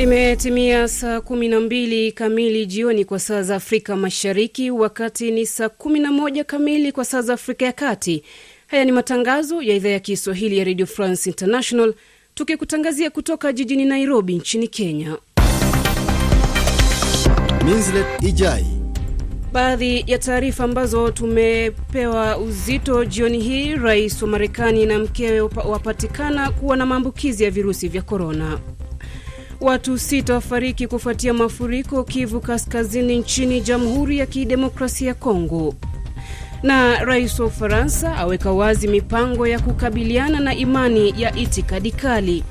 Imetimia saa 12 kamili jioni kwa saa za Afrika Mashariki, wakati ni saa 11 kamili kwa saa za Afrika ya Kati. Haya ni matangazo ya idhaa ya Kiswahili ya Radio France International, tukikutangazia kutoka jijini Nairobi nchini Kenya. Minslet Ijai. Baadhi ya taarifa ambazo tumepewa uzito jioni hii: rais wa Marekani na mkewe wapatikana kuwa na maambukizi ya virusi vya korona. Watu sita wafariki kufuatia mafuriko Kivu Kaskazini nchini Jamhuri ya Kidemokrasia ya Kongo. Na rais wa Ufaransa aweka wazi mipango ya kukabiliana na imani ya itikadi kali.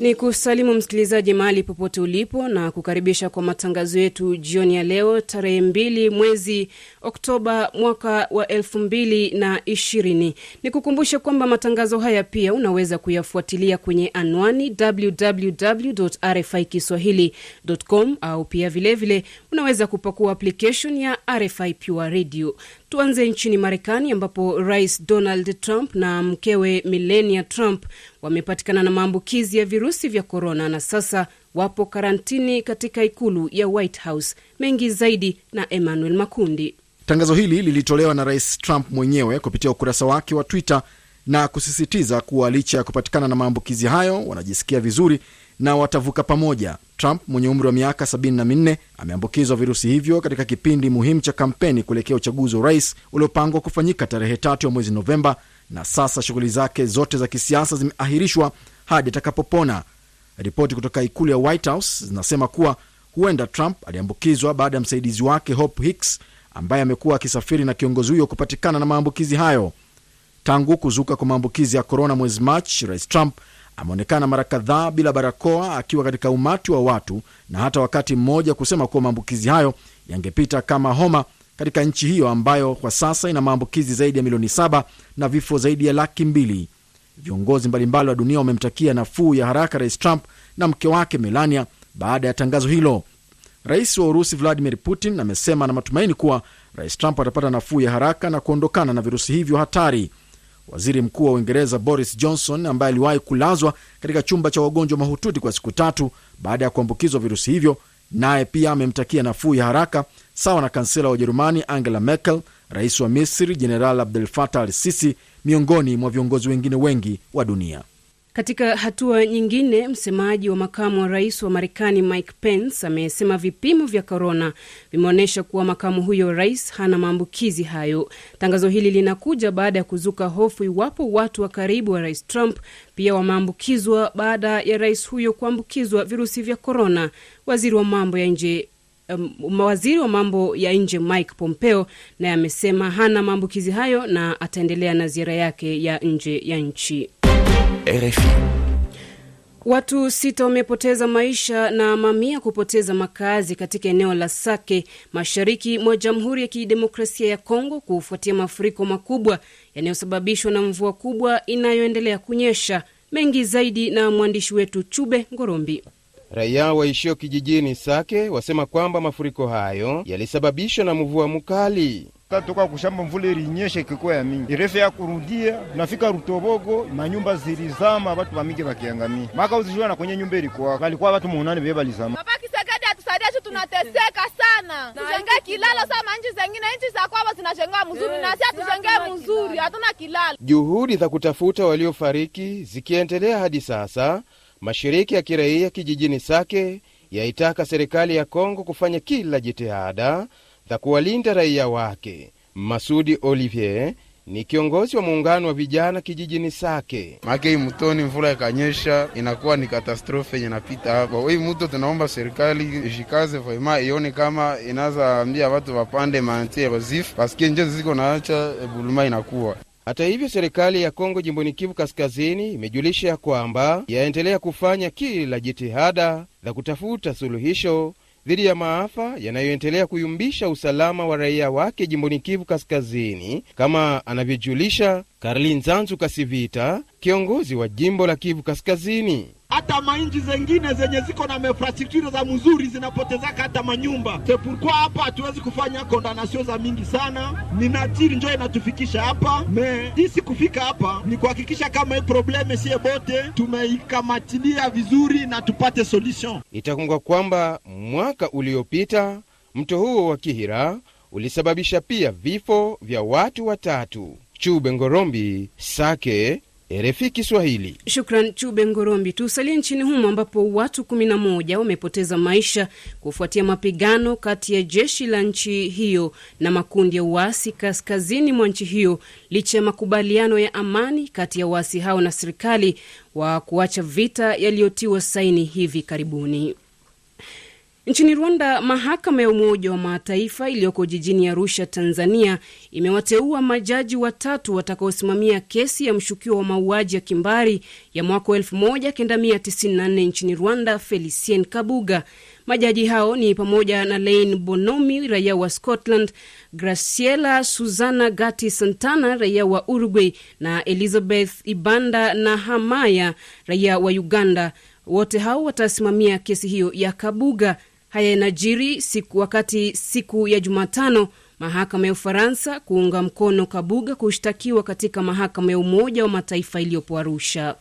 Ni kusalimu msikilizaji mahali popote ulipo na kukaribisha kwa matangazo yetu jioni ya leo tarehe mbili mwezi Oktoba mwaka wa elfu mbili na ishirini. Ni kukumbushe kwamba matangazo haya pia unaweza kuyafuatilia kwenye anwani www RFI kiswahili.com au pia vilevile vile, unaweza kupakua application ya RFI Pure Radio. Tuanze nchini Marekani ambapo rais Donald Trump na mkewe Melania Trump wamepatikana na maambukizi ya virusi vya korona na sasa wapo karantini katika ikulu ya White House. Mengi zaidi na Emmanuel Makundi. Tangazo hili lilitolewa na rais Trump mwenyewe kupitia ukurasa wake wa Twitter na kusisitiza kuwa licha ya kupatikana na maambukizi hayo wanajisikia vizuri na watavuka pamoja. Trump mwenye umri wa miaka 74 ameambukizwa virusi hivyo katika kipindi muhimu cha kampeni kuelekea uchaguzi wa urais uliopangwa kufanyika tarehe tatu ya mwezi Novemba, na sasa shughuli zake zote za kisiasa zimeahirishwa hadi atakapopona. Ripoti kutoka ikulu ya White House zinasema kuwa huenda Trump aliambukizwa baada ya msaidizi wake Hope Hicks ambaye amekuwa akisafiri na kiongozi huyo kupatikana na maambukizi hayo. Tangu kuzuka kwa maambukizi ya korona mwezi Machi, rais Trump ameonekana mara kadhaa bila barakoa akiwa katika umati wa watu na hata wakati mmoja kusema kuwa maambukizi hayo yangepita kama homa katika nchi hiyo ambayo kwa sasa ina maambukizi zaidi ya milioni saba na vifo zaidi ya laki mbili. Viongozi mbalimbali wa dunia wamemtakia nafuu ya haraka rais Trump na mke wake Melania baada ya tangazo hilo. Rais wa Urusi Vladimir Putin amesema na matumaini kuwa rais Trump atapata nafuu ya haraka na kuondokana na virusi hivyo hatari. Waziri Mkuu wa Uingereza Boris Johnson, ambaye aliwahi kulazwa katika chumba cha wagonjwa mahututi kwa siku tatu baada ya kuambukizwa virusi hivyo, naye pia amemtakia nafuu ya haraka, sawa na kansela wa Ujerumani Angela Merkel, rais wa Misri Jeneral Abdel Fattah al Sisi, miongoni mwa viongozi wengine wengi wa dunia. Katika hatua nyingine, msemaji wa makamu wa rais wa Marekani Mike Pence amesema vipimo vya korona vimeonyesha kuwa makamu huyo wa rais hana maambukizi hayo. Tangazo hili linakuja baada ya kuzuka hofu iwapo watu wa karibu wa rais Trump pia wameambukizwa baada ya rais huyo kuambukizwa virusi vya korona. Waziri wa mambo ya nje Um, waziri wa mambo ya nje Mike Pompeo naye amesema hana maambukizi hayo na ataendelea na ziara yake ya nje ya nchi. RFI. Watu sita wamepoteza maisha na mamia kupoteza makazi katika eneo la Sake mashariki mwa Jamhuri ya Kidemokrasia ya Kongo kufuatia mafuriko makubwa yanayosababishwa na mvua kubwa inayoendelea kunyesha. Mengi zaidi na mwandishi wetu Chube Ngorombi. Raia waishio kijijini Sake wasema kwamba mafuriko hayo yalisababishwa na mvua mkali. Katoka kushamba mvula ilinyesha ikikuwa ya mingi irefe ya kurudia nafika Rutobogo manyumba zilizama, watu wamingi wakiangamia maka uzishiwa na kwenye nyumba ilikuwa walikuwa watu muunani beba lizama. Papa Kisegedi atusaidie tu, tunateseka sana, tujenge kilalo sama nchi zengine, nchi za kwao zinajengewa mzuri na sisi tujenge mzuri, hatuna kilalo. Juhudi za kutafuta waliofariki zikiendelea hadi sasa, mashirika ya kiraia kijijini Sake yaitaka serikali ya Kongo kufanya kila jitihada za kuwalinda raia wake. Masudi Olivier ni kiongozi wa muungano wa vijana kijijini Sake. make mtoni mvula ikanyesha inakuwa ni katastrofe yenye napita hapa. Hii mto tunaomba serikali ishikaze vaima ione kama inaza ambia watu wapande manti ya wazifu paske nje ziko naacha buluma inakuwa hata hivyo, serikali ya Kongo jimboni Kivu Kaskazini imejulisha kwamba yaendelea kufanya kila jitihada za kutafuta suluhisho dhidi ya maafa yanayoendelea kuyumbisha usalama wa raia wake jimboni Kivu Kaskazini, kama anavyojulisha Karlin Zanzu Kasivita, kiongozi wa jimbo la Kivu Kaskazini. hata mainji zengine zenye ziko na infrastructure za mzuri zinapotezaka hata manyumba. sepurkwa. hapa hatuwezi kufanya kondanasio za mingi sana, ni natiri njo inatufikisha hapa. Me isi kufika hapa ni kuhakikisha kama hii probleme siye bote tumeikamatilia vizuri na tupate solution. Itakumbuka kwamba mwaka uliopita mto huo wa Kihira ulisababisha pia vifo vya watu watatu. Chube Ngorombi, Sake, RFI Kiswahili. Shukran Chube Ngorombi. Tusalie nchini humo ambapo watu 11 wamepoteza maisha kufuatia mapigano kati ya jeshi la nchi hiyo na makundi ya uasi kaskazini mwa nchi hiyo, licha ya makubaliano ya amani kati ya waasi hao na serikali wa kuacha vita yaliyotiwa saini hivi karibuni. Nchini Rwanda, mahakama ya Umoja wa Mataifa iliyoko jijini Arusha, Tanzania, imewateua majaji watatu watakaosimamia kesi ya mshukiwa wa mauaji ya kimbari ya mwaka 1994 nchini Rwanda, Felicien Kabuga. Majaji hao ni pamoja na Lane Bonomi, raia wa Scotland, Graciela Susana Gati Santana, raia wa Uruguay, na Elizabeth Ibanda na Hamaya, raia wa Uganda. Wote hao watasimamia kesi hiyo ya Kabuga. Haya yanajiri siku wakati siku ya Jumatano mahakama ya Ufaransa kuunga mkono Kabuga kushtakiwa katika mahakama ya Umoja wa Mataifa iliyopo Arusha.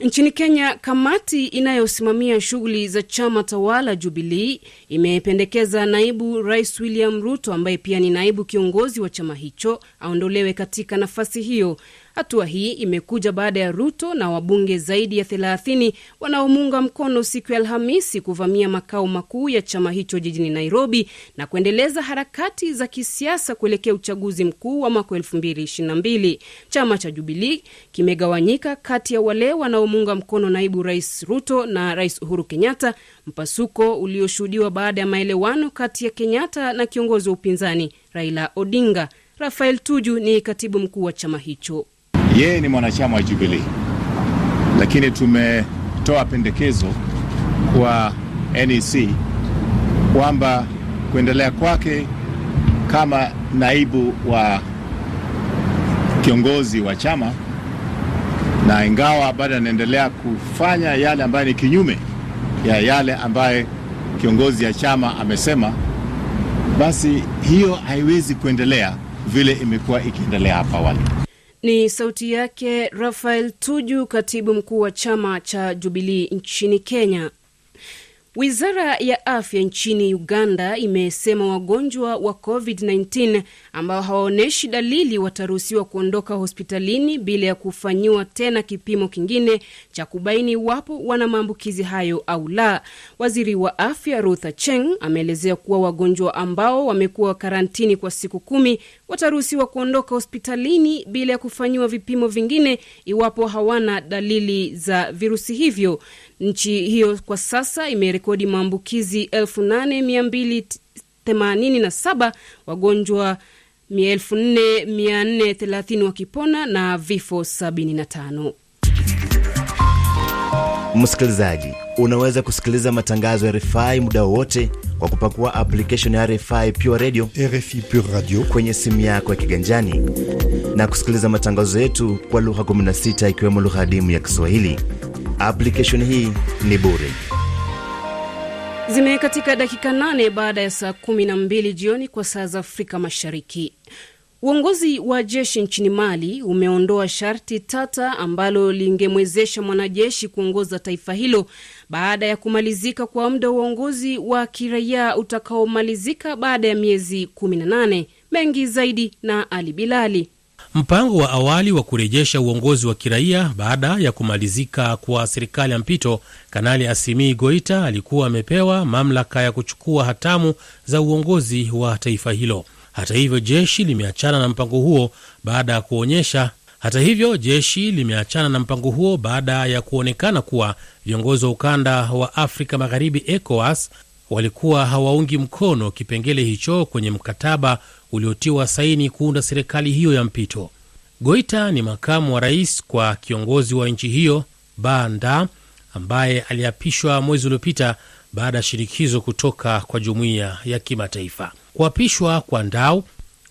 Nchini Kenya, kamati inayosimamia shughuli za chama tawala Jubilii imependekeza naibu rais William Ruto ambaye pia ni naibu kiongozi wa chama hicho aondolewe katika nafasi hiyo. Hatua hii imekuja baada ya Ruto na wabunge zaidi ya 30 wanaomuunga mkono siku ya Alhamisi kuvamia makao makuu ya chama hicho jijini Nairobi na kuendeleza harakati za kisiasa kuelekea uchaguzi mkuu wa mwaka 2022. Chama cha Jubilii kimegawanyika kati ya wale wanaomuunga mkono naibu rais Ruto na rais Uhuru Kenyatta, mpasuko ulioshuhudiwa baada ya maelewano kati ya Kenyatta na kiongozi wa upinzani Raila Odinga. Rafael Tuju ni katibu mkuu wa chama hicho. Yeye ni mwanachama wa Jubilee, lakini tumetoa pendekezo kwa NEC kwamba kuendelea kwake kama naibu wa kiongozi wa chama, na ingawa bado anaendelea kufanya yale ambayo ni kinyume ya yale ambaye kiongozi ya chama amesema, basi hiyo haiwezi kuendelea vile imekuwa ikiendelea hapa awali. Ni sauti yake Rafael Tuju, katibu mkuu wa chama cha Jubilii nchini Kenya. Wizara ya afya nchini Uganda imesema wagonjwa wa COVID-19 ambao hawaonyeshi dalili wataruhusiwa kuondoka hospitalini bila ya kufanyiwa tena kipimo kingine cha kubaini iwapo wana maambukizi hayo au la. Waziri wa afya Ruth Acheng ameelezea kuwa wagonjwa ambao wamekuwa karantini kwa siku kumi wataruhusiwa kuondoka hospitalini bila ya kufanyiwa vipimo vingine iwapo hawana dalili za virusi hivyo. Nchi hiyo kwa sasa imerekodi maambukizi 8287 wagonjwa 4430 wakipona na vifo 75. Msikilizaji, unaweza kusikiliza matangazo ya RFI muda wowote kwa kupakua application ya RFI Pure Radio, RFI Pure Radio kwenye simu yako ya kiganjani na kusikiliza matangazo yetu kwa lugha 16 ikiwemo lugha adimu ya Kiswahili. Application hii ni bure. Zimekatika dakika nane baada ya saa kumi na mbili jioni kwa saa za Afrika Mashariki. Uongozi wa jeshi nchini Mali umeondoa sharti tata ambalo lingemwezesha mwanajeshi kuongoza taifa hilo baada ya kumalizika kwa muda uongozi wa kiraia utakaomalizika baada ya miezi 18. Mengi zaidi na Ali Bilali. Mpango wa awali wa kurejesha uongozi wa kiraia baada ya kumalizika kwa serikali ya mpito, Kanali Asimi Goita alikuwa amepewa mamlaka ya kuchukua hatamu za uongozi wa taifa hilo. Hata hivyo jeshi limeachana na mpango huo baada ya kuonyesha hata hivyo jeshi limeachana na mpango huo baada ya kuonekana kuwa viongozi wa ukanda wa Afrika Magharibi, ECOWAS, walikuwa hawaungi mkono kipengele hicho kwenye mkataba uliotiwa saini kuunda serikali hiyo ya mpito. Goita ni makamu wa rais kwa kiongozi wa nchi hiyo Banda, ambaye aliapishwa mwezi uliopita baada ya shinikizo kutoka kwa jumuiya ya kimataifa. Kuapishwa kwa Ndau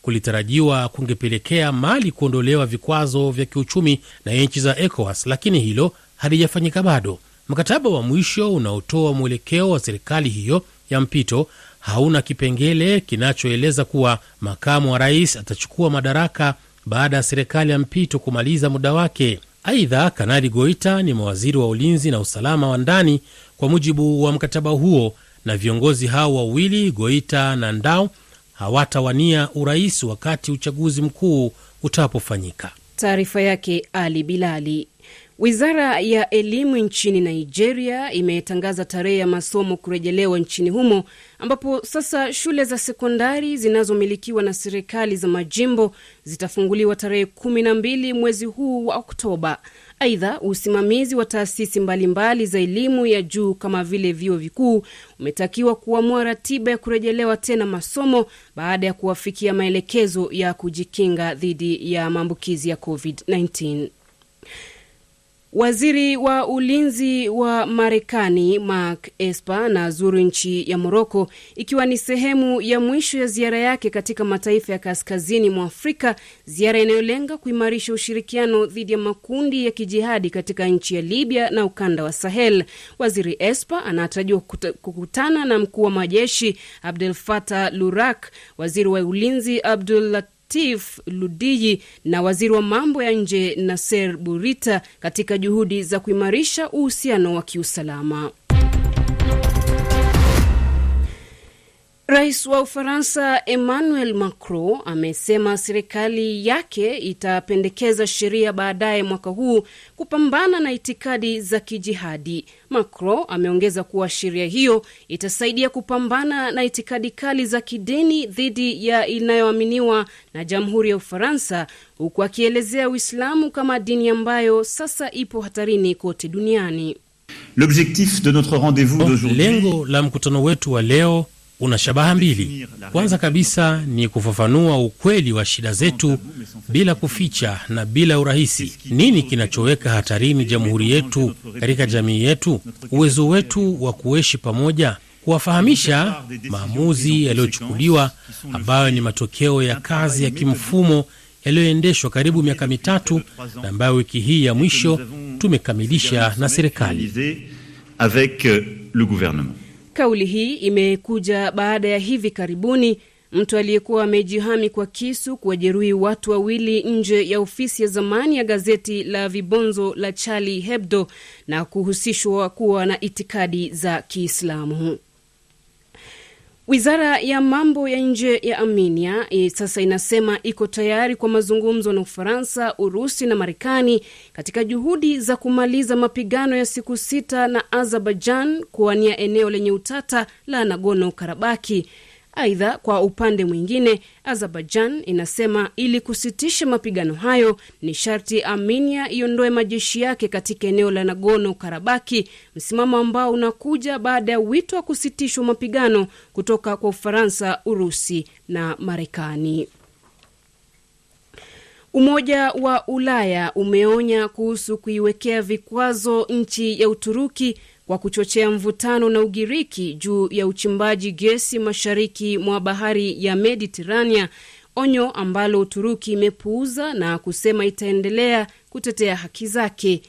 kulitarajiwa kungepelekea Mali kuondolewa vikwazo vya kiuchumi na nchi za ECOWAS, lakini hilo halijafanyika bado. Mkataba wa mwisho unaotoa mwelekeo wa serikali hiyo ya mpito hauna kipengele kinachoeleza kuwa makamu wa rais atachukua madaraka baada ya serikali ya mpito kumaliza muda wake. Aidha, Kanali Goita ni mawaziri wa ulinzi na usalama wa ndani kwa mujibu wa mkataba huo, na viongozi hao wawili Goita na Ndao hawatawania urais wakati uchaguzi mkuu utapofanyika. Taarifa yake Ali Bilali. Wizara ya elimu nchini Nigeria imetangaza tarehe ya masomo kurejelewa nchini humo, ambapo sasa shule za sekondari zinazomilikiwa na serikali za majimbo zitafunguliwa tarehe kumi na mbili mwezi huu wa Oktoba. Aidha, usimamizi wa taasisi mbalimbali za elimu ya juu kama vile vyuo vikuu umetakiwa kuamua ratiba ya kurejelewa tena masomo baada ya kuwafikia maelekezo ya kujikinga dhidi ya maambukizi ya COVID-19. Waziri wa ulinzi wa Marekani Mark Esper anazuru nchi ya Moroko ikiwa ni sehemu ya mwisho ya ziara yake katika mataifa ya kaskazini mwa Afrika, ziara inayolenga kuimarisha ushirikiano dhidi ya makundi ya kijihadi katika nchi ya Libya na ukanda wa Sahel. Waziri Esper anatarajiwa kukutana na mkuu wa majeshi Abdel Fattah Lurak, waziri wa ulinzi Abdul Latif Ludiji na waziri wa mambo ya nje Nasser Burita katika juhudi za kuimarisha uhusiano wa kiusalama. Rais wa Ufaransa Emmanuel Macron amesema serikali yake itapendekeza sheria baadaye mwaka huu kupambana na itikadi za kijihadi. Macron ameongeza kuwa sheria hiyo itasaidia kupambana na itikadi kali za kidini dhidi ya inayoaminiwa na Jamhuri ya Ufaransa, huku akielezea Uislamu kama dini ambayo sasa ipo hatarini kote duniani. L'objectif de notre rendez-vous d'aujourd'hui, lengo la mkutano wetu wa leo una shabaha mbili. Kwanza kabisa ni kufafanua ukweli wa shida zetu bila kuficha na bila urahisi. Nini kinachoweka hatarini jamhuri yetu katika jamii yetu, uwezo wetu wa kuishi pamoja, kuwafahamisha maamuzi yaliyochukuliwa ambayo ni matokeo ya kazi ya kimfumo yaliyoendeshwa karibu miaka mitatu na ambayo wiki hii ya mwisho tumekamilisha na serikali. avec le gouvernement. Kauli hii imekuja baada ya hivi karibuni mtu aliyekuwa amejihami kwa kisu kuwajeruhi watu wawili nje ya ofisi ya zamani ya gazeti la vibonzo la Charlie Hebdo na kuhusishwa kuwa na itikadi za Kiislamu. Wizara ya mambo ya nje ya Armenia e, sasa inasema iko tayari kwa mazungumzo na Ufaransa, Urusi na Marekani katika juhudi za kumaliza mapigano ya siku sita na Azerbaijan kuwania eneo lenye utata la Nagorno Karabaki. Aidha, kwa upande mwingine, Azerbaijan inasema ili kusitisha mapigano hayo ni sharti Armenia iondoe majeshi yake katika eneo la Nagorno Karabaki, msimamo ambao unakuja baada ya wito wa kusitishwa mapigano kutoka kwa Ufaransa, Urusi na Marekani. Umoja wa Ulaya umeonya kuhusu kuiwekea vikwazo nchi ya Uturuki kwa kuchochea mvutano na Ugiriki juu ya uchimbaji gesi mashariki mwa bahari ya Mediterania, onyo ambalo Uturuki imepuuza na kusema itaendelea kutetea haki zake.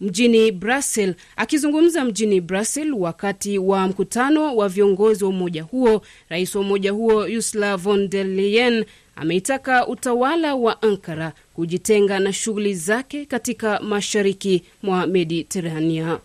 Mjini Brussels, akizungumza mjini Brussels wakati wa mkutano wa viongozi wa umoja huo, rais wa umoja huo Ursula von der Leyen ameitaka utawala wa Ankara kujitenga na shughuli zake katika mashariki mwa Mediterania.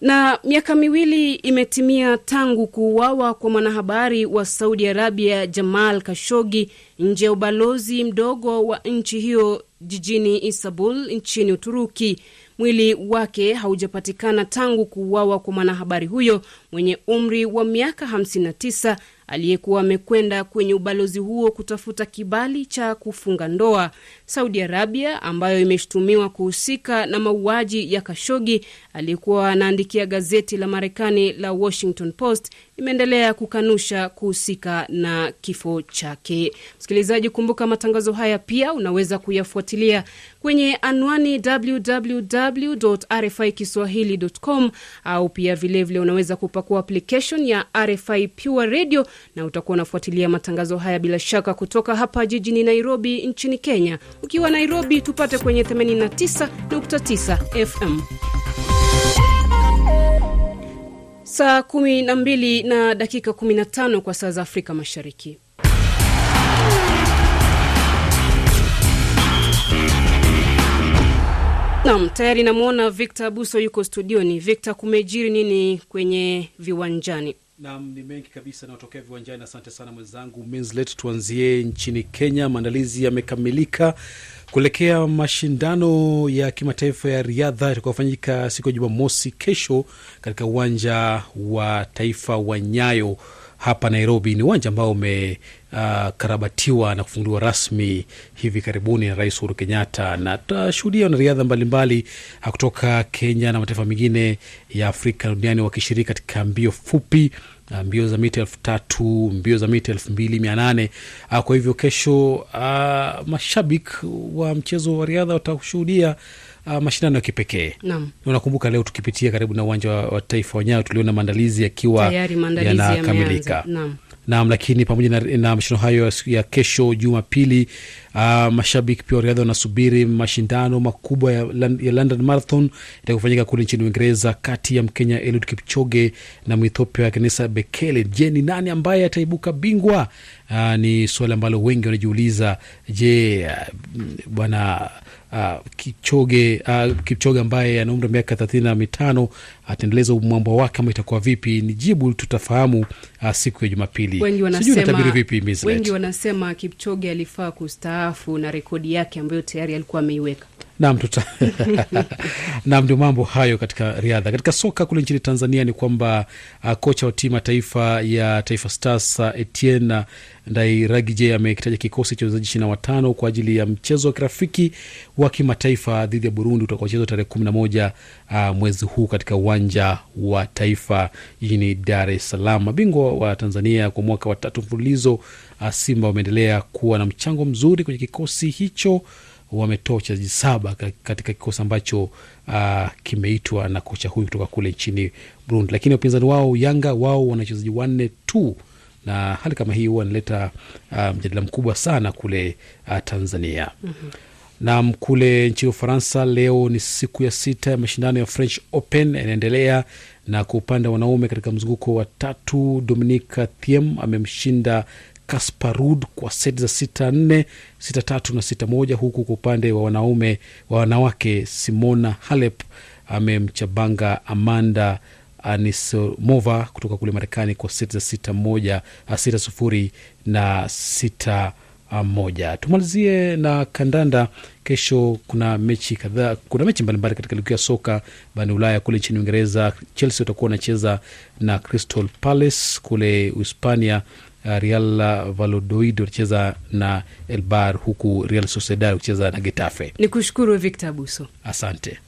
Na miaka miwili imetimia tangu kuuawa kwa mwanahabari wa Saudi Arabia Jamal Kashogi nje ya ubalozi mdogo wa nchi hiyo jijini Istanbul nchini Uturuki. Mwili wake haujapatikana tangu kuuawa kwa mwanahabari huyo mwenye umri wa miaka 59 aliyekuwa amekwenda kwenye ubalozi huo kutafuta kibali cha kufunga ndoa. Saudi Arabia ambayo imeshutumiwa kuhusika na mauaji ya Kashogi aliyekuwa anaandikia gazeti la Marekani la Washington Post imeendelea kukanusha kuhusika na kifo chake. Msikilizaji, kumbuka matangazo haya pia unaweza kuyafuatilia kwenye anwani www RFI kiswahilicom au pia vilevile vile unaweza kupakua application ya RFI Pure Radio na utakuwa unafuatilia matangazo haya bila shaka kutoka hapa jijini Nairobi nchini Kenya. Ukiwa Nairobi tupate kwenye 89.9 FM. Saa 12 na dakika 15 kwa saa za Afrika Mashariki. Nam, tayari namwona Victor Abuso yuko studioni. Victor, kumejiri nini kwenye viwanjani? Nam, ni mengi kabisa yanayotokea viwanjani. Asante sana mwenzangu Minslet. Tuanzie nchini Kenya, maandalizi yamekamilika kuelekea mashindano ya kimataifa ya riadha yatakayofanyika siku ya Jumamosi kesho katika uwanja wa taifa wa Nyayo hapa Nairobi. Ni uwanja ambao umekarabatiwa uh, na kufunguliwa rasmi hivi karibuni na Rais Uhuru Kenyatta, na tutashuhudia wanariadha mbalimbali kutoka Kenya na mataifa mengine ya Afrika duniani wakishiriki katika mbio fupi mbio za mita elfu tatu mbio za mita elfu mbili mia nane Kwa hivyo kesho, uh, mashabiki wa mchezo wa riadha watashuhudia uh, mashindano ya kipekee. Unakumbuka leo tukipitia karibu na uwanja wa taifa wa Nyayo tuliona maandalizi yakiwa yanakamilika Naam, lakini pamoja na, na mashindano hayo ya kesho Jumapili, uh, mashabiki pia riadha wanasubiri mashindano makubwa ya, ya London Marathon itakufanyika kule nchini Uingereza kati ya Mkenya Eliud Kipchoge na Mwethiopia Kenesa Bekele. Je, ni nani ambaye ataibuka bingwa? Uh, ni suala ambalo wengi wanajiuliza. Je, uh, bwana Uh, Kipchoge, uh, Kipchoge ambaye ana umri wa miaka thelathini na mitano ataendeleza mwambo wake ama itakuwa vipi? Ni jibu tutafahamu uh, siku ya Jumapili. Wengi wanasema, vipi? Wengi wanasema Kipchoge alifaa kustaafu na rekodi yake ambayo tayari alikuwa ameiweka. Naam, tuta naam, ndio mambo hayo katika riadha. Katika soka kule nchini Tanzania ni kwamba uh, kocha wa timu ya taifa ya Taifa Stars uh, Etienne Ndairagije amekitaja kikosi cha wachezaji ishirini na watano kwa ajili ya mchezo wa kirafiki wa kimataifa dhidi ya Burundi utakaochezwa tarehe kumi na moja uh, mwezi huu katika uwanja wa taifa jijini Dar es Salaam. Mabingwa wa Tanzania kwa mwaka wa tatu mfululizo uh, Simba wameendelea kuwa na mchango mzuri kwenye kikosi hicho wametoa wachezaji saba katika kikosi ambacho uh, kimeitwa na kocha huyu kutoka kule nchini Burundi, lakini wapinzani wao Yanga wao wana wachezaji wanne tu, na hali kama hii huwa inaleta uh, mjadala mkubwa sana kule uh, Tanzania. mm-hmm. Nam kule nchini Ufaransa leo ni siku ya sita ya mashindano ya French Open yanaendelea, na kwa upande wa wanaume katika mzunguko wa tatu Dominic Thiem amemshinda Kasparud kwa seti za sita nne sita tatu na sita moja huku kwa upande wa wanaume wa wanawake Simona Halep amemchabanga Amanda Anisimova kutoka kule Marekani kwa seti za sita moja sita sufuri na sita moja. Tumalizie na kandanda. Kesho kuna mechi kadhaa, kuna mechi mbalimbali katika ligi ya soka barani Ulaya. Kule nchini Uingereza, Chelsea watakuwa wanacheza na Crystal Palace. Kule Uhispania, Real Valladolid watacheza na Elbar, huku Real Sociedad wakicheza na Getafe. Ni kushukuru Victor Abuso, asante.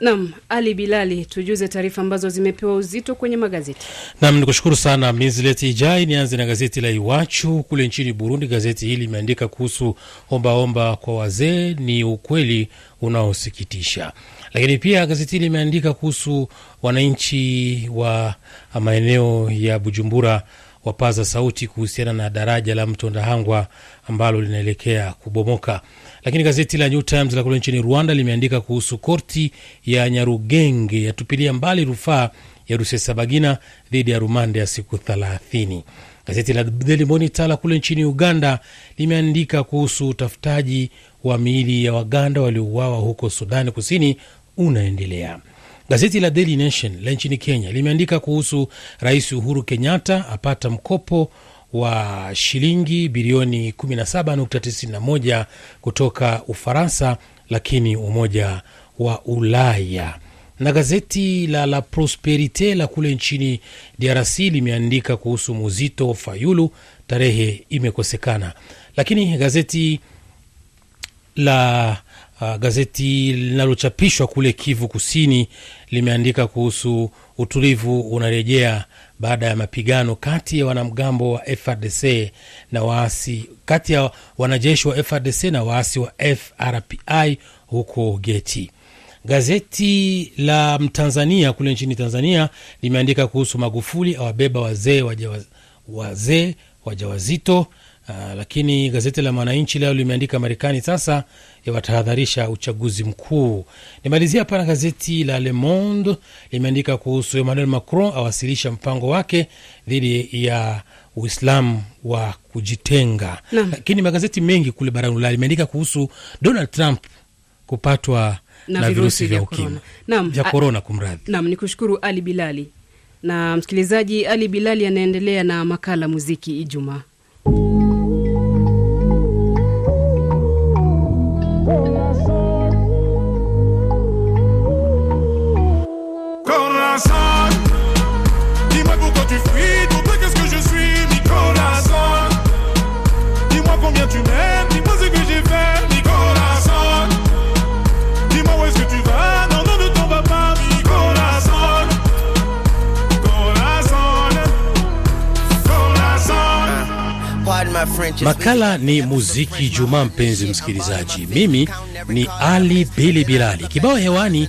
Nam Ali Bilali, tujuze taarifa ambazo zimepewa uzito kwenye magazeti. Nam ni kushukuru sana Mislet Ijai. Nianze na gazeti la Iwachu kule nchini Burundi. Gazeti hili limeandika kuhusu ombaomba kwa wazee ni ukweli unaosikitisha, lakini pia gazeti limeandika kuhusu wananchi wa maeneo ya Bujumbura wapaza sauti kuhusiana na daraja la mto Ndahangwa ambalo linaelekea kubomoka. Lakini gazeti la New Times la kule nchini Rwanda limeandika kuhusu korti ya Nyarugenge yatupilia mbali rufaa ya Rusesabagina dhidi ya rumande ya siku thelathini. Gazeti la Daily Monitor la kule nchini Uganda limeandika kuhusu utafutaji wa miili ya Waganda waliouawa huko Sudani Kusini unaendelea. Gazeti la Daily Nation la nchini Kenya limeandika kuhusu Rais Uhuru Kenyatta apata mkopo wa shilingi bilioni 17.91 kutoka Ufaransa, lakini Umoja wa Ulaya. Na gazeti la La Prosperite la kule nchini DRC limeandika kuhusu Muzito Fayulu, tarehe imekosekana. Lakini gazeti la Uh, gazeti linalochapishwa kule Kivu Kusini limeandika kuhusu utulivu unarejea baada ya mapigano kati ya wanamgambo wa FRDC na waasi kati ya wanajeshi wa FRDC na waasi wa FRPI huko Geti. Gazeti la Mtanzania kule nchini Tanzania limeandika kuhusu Magufuli awabeba wazee wazee wajawazito. Uh, lakini gazeti la Mwananchi leo limeandika Marekani sasa yawatahadharisha uchaguzi mkuu. Nimalizia hapa na gazeti la Le Monde limeandika kuhusu Emmanuel Macron awasilisha mpango wake dhidi ya Uislamu wa kujitenga. Lakini magazeti mengi kule barani Ulaya limeandika kuhusu Donald Trump kupatwa na, na virusi vya ukimwi vya korona. Kumradhi. Nam ni kushukuru Ali Bilali na msikilizaji. Ali Bilali anaendelea na makala muziki Ijumaa. Dis-moi pourquoi tu fuis, ton truc, qu'est-ce que je suis, Nicolas Dis-moi combien tu m'aimes, dis-moi ce que j'ai fait, Nicolas Dis-moi où est-ce que tu vas, non, non, ne pas, Nicolas Makala ni muziki mpenzi msikilizaji, mimi ni Ali Bilibili. Kibao hewani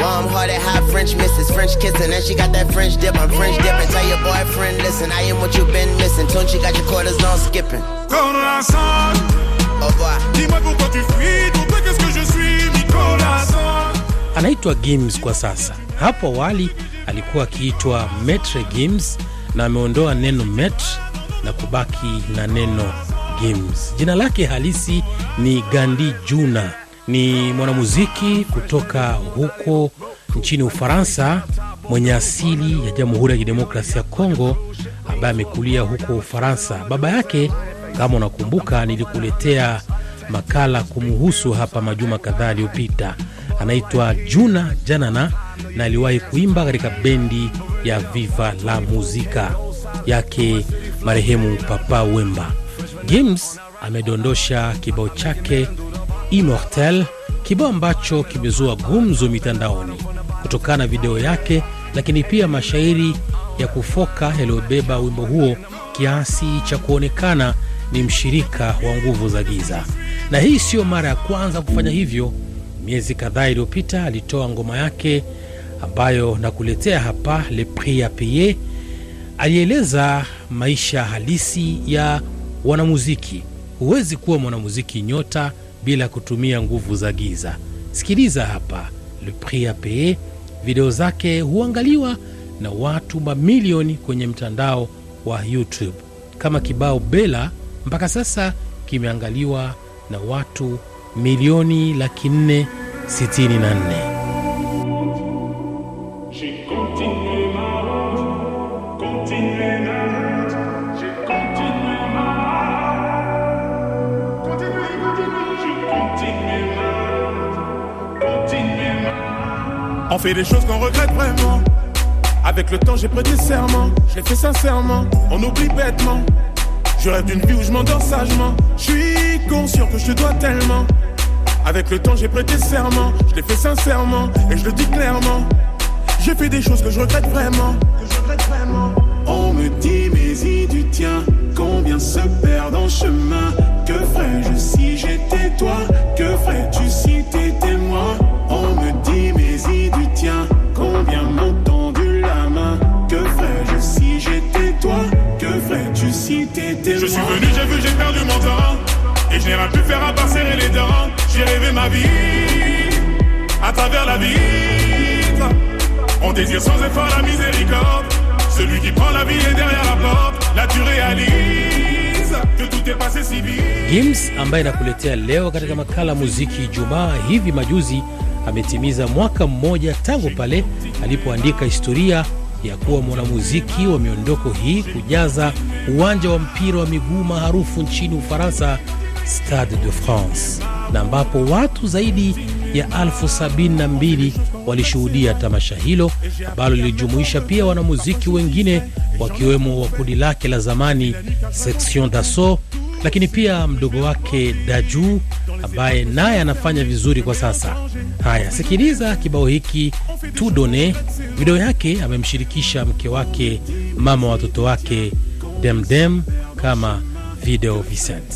Warm-hearted, hot French misses, French kissing, and she got that French dip. I'm French dipping. Tell your boyfriend, listen, I am what you've been missing. Tune, she got your quarters on skipping. Corazon, oh dis-moi pourquoi tu fuis, toi qu'est-ce que je suis, corazon. Anaitwa Gims kwa sasa. Hapo awali alikuwa akiitwa Metre Gims na ameondoa neno metre na kubaki na neno Gims. Jina lake halisi ni Gandi Juna ni mwanamuziki kutoka huko nchini Ufaransa mwenye asili ya Jamhuri ya Kidemokrasia ya Kongo ambaye amekulia huko Ufaransa. Baba yake kama unakumbuka, nilikuletea makala kumuhusu hapa majuma kadhaa aliyopita. Anaitwa Juna Janana na aliwahi kuimba katika bendi ya Viva la Muzika yake marehemu Papa Wemba. Gims amedondosha kibao chake Immortel, kibao ambacho kimezua gumzo mitandaoni kutokana na video yake, lakini pia mashairi ya kufoka yaliyobeba wimbo huo kiasi cha kuonekana ni mshirika wa nguvu za giza. Na hii siyo mara ya kwanza kufanya hivyo. Miezi kadhaa iliyopita alitoa ngoma yake ambayo nakuletea hapa, Le Prix a Payer. Alieleza maisha halisi ya wanamuziki. Huwezi kuwa mwanamuziki nyota bila kutumia nguvu za giza. Sikiliza hapa Le Prix a Paye. Video zake huangaliwa na watu mamilioni kwenye mtandao wa YouTube kama kibao Bela. Mpaka sasa kimeangaliwa na watu milioni laki nne sitini na nne. Fait des choses qu'on regrette vraiment. Avec le temps, j'ai prêté serment. Je l'ai fait sincèrement. On oublie bêtement. Je rêve d'une vie où je m'endors sagement. Je suis conscient que je te dois tellement. Avec le temps, j'ai prêté serment. Je l'ai fait sincèrement. Et je le dis clairement. J'ai fait des choses que je regrette vraiment. Que je regrette vraiment. On me dit, mais y du tien. Combien se perdent en chemin? Que ferais-je si j'étais toi? Que ferais-tu si t'étais moi? On me dit, mais y du tien. Combien m'ont tendu la main Que ferais-je si j'étais toi? Que ferais-tu si t'étais moi Je suis venu, j'ai vu, j'ai perdu mon temps. Et je n'ai rien pu faire à part serrer les dents. J'ai rêvé ma vie à travers la vitre. On désire sans effort la miséricorde. Celui qui prend la vie est derrière la porte. Là tu réalises que tout est passé si vite. Gims ambaye nakuletea leo katika makala muziki Ijumaa. Hivi majuzi ametimiza mwaka mmoja tangu pale alipoandika historia ya kuwa mwanamuziki wa miondoko hii kujaza uwanja wa mpira wa miguu maarufu nchini Ufaransa, Stade de France, na ambapo watu zaidi ya elfu sabini na mbili walishuhudia tamasha hilo ambalo lilijumuisha pia wanamuziki wengine wakiwemo wa kundi lake la zamani Section d'Assaut, lakini pia mdogo wake Daju ambaye naye anafanya vizuri kwa sasa. Haya, sikiliza kibao hiki tudone. Video yake amemshirikisha mke wake, mama wa watoto wake Demdem kama Video Vicente.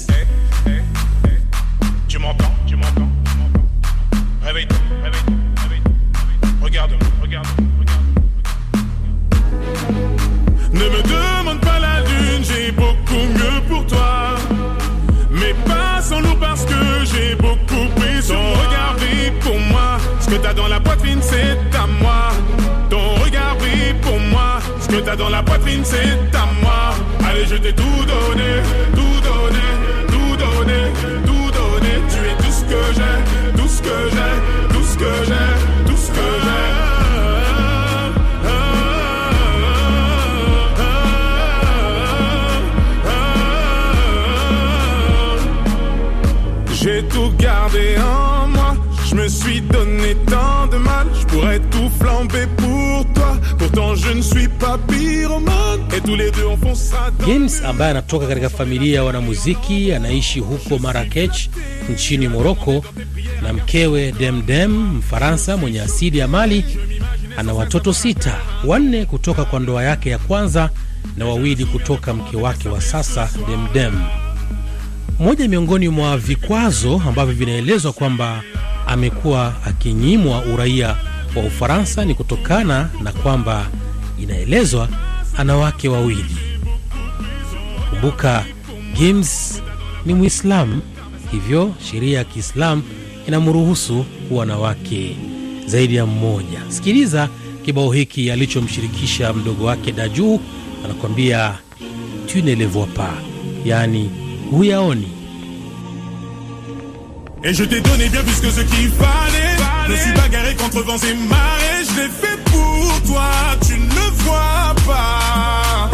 Dans la poitrine, c'est à moi. Allez, je t'ai tout donné, tout donné, tout donné, tout donné. Tu es tout ce que j'ai, tout ce que j'ai, tout ce que j'ai, tout ce que j'ai. J'ai tout gardé en moi. Je me suis donné tant de mal. Je pourrais tout flamber. Pourtant, je ne suis pas pyromane. Et tous les deux, on foncera James ambaye anatoka katika familia ya wanamuziki anaishi huko Marrakech nchini Moroko na mkewe Demdem, Mfaransa mwenye asili ya Mali. Ana watoto sita, wanne kutoka kwa ndoa yake ya kwanza na wawili kutoka mke wake wa sasa Demdem. Moja miongoni mwa vikwazo ambavyo vinaelezwa kwamba amekuwa akinyimwa uraia wa Ufaransa ni kutokana na kwamba inaelezwa ana wake wawili. Kumbuka, Gims ni Mwislamu, hivyo sheria ya Kiislamu inamruhusu kuwa na wake zaidi ya mmoja. Sikiliza kibao hiki alichomshirikisha mdogo wake Daju, anakuambia tu ne le vois pas, yaani huyaoni. Et je t'ai donné bien plus que ce qu'il fallait. Je me suis bagarré contre vents et marées. Je l'ai fait pour toi, tu ne le vois pas.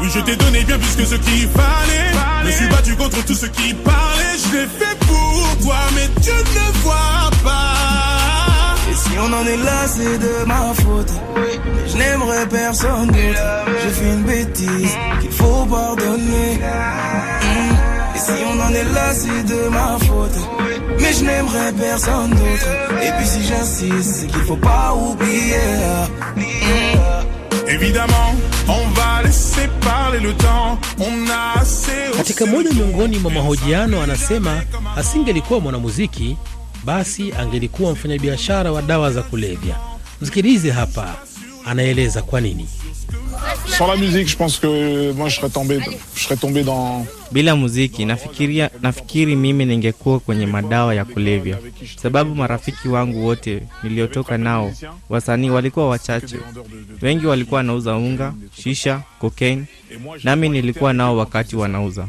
Oui, je t'ai donné bien plus que ce qu'il fallait. Je suis battu contre tout ce qui parlait. Je l'ai fait pour toi, mais tu ne le vois pas. Et si on en est là, c'est de ma faute. Mais je n'aimerais personne d'autre. J'ai fait une bêtise qu'il faut pardonner. Mm. Et si on en est là, c'est de ma faute. Mais je n'aimerais personne d'autre. Et puis si j'insiste, c'est qu'il faut pas oublier. Mm. Évidemment, on va laisser parler le temps. On a assez Katika moja miongoni mwa mahojiano anasema asingelikuwa mwanamuziki basi angelikuwa mfanyabiashara wa dawa za kulevya. Msikilize hapa, anaeleza kwa nini. Sans la musique, je pense que moi je serais tombé, je serais tombé dans Bila muziki nafikiria, nafikiri mimi ningekuwa kwenye madawa ya kulevya, sababu marafiki wangu wote niliotoka nao wasanii walikuwa wachache. Wengi walikuwa wanauza unga, shisha, cocaine, nami nilikuwa nao wakati wanauza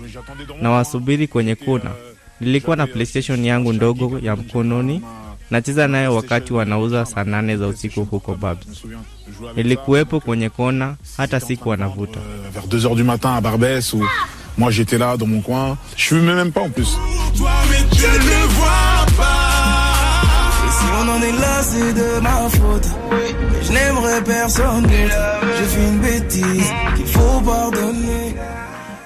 na wasubiri kwenye kona. Nilikuwa na PlayStation yangu ndogo ya mkononi nacheza naye wakati wanauza saa nane za usiku huko Babs. Nilikuwepo kwenye kona hata siku wanavuta. vers 2 heures du matin à Barbès où moi j'étais là dans mon coin. Je fumais même pas en plus. toi, mais tu ne le vois pas. Et si on en est là, c'est de ma faute. Mais je n'aimerais personne d'autre. J'ai fait une bêtise qu'il faut pardonner.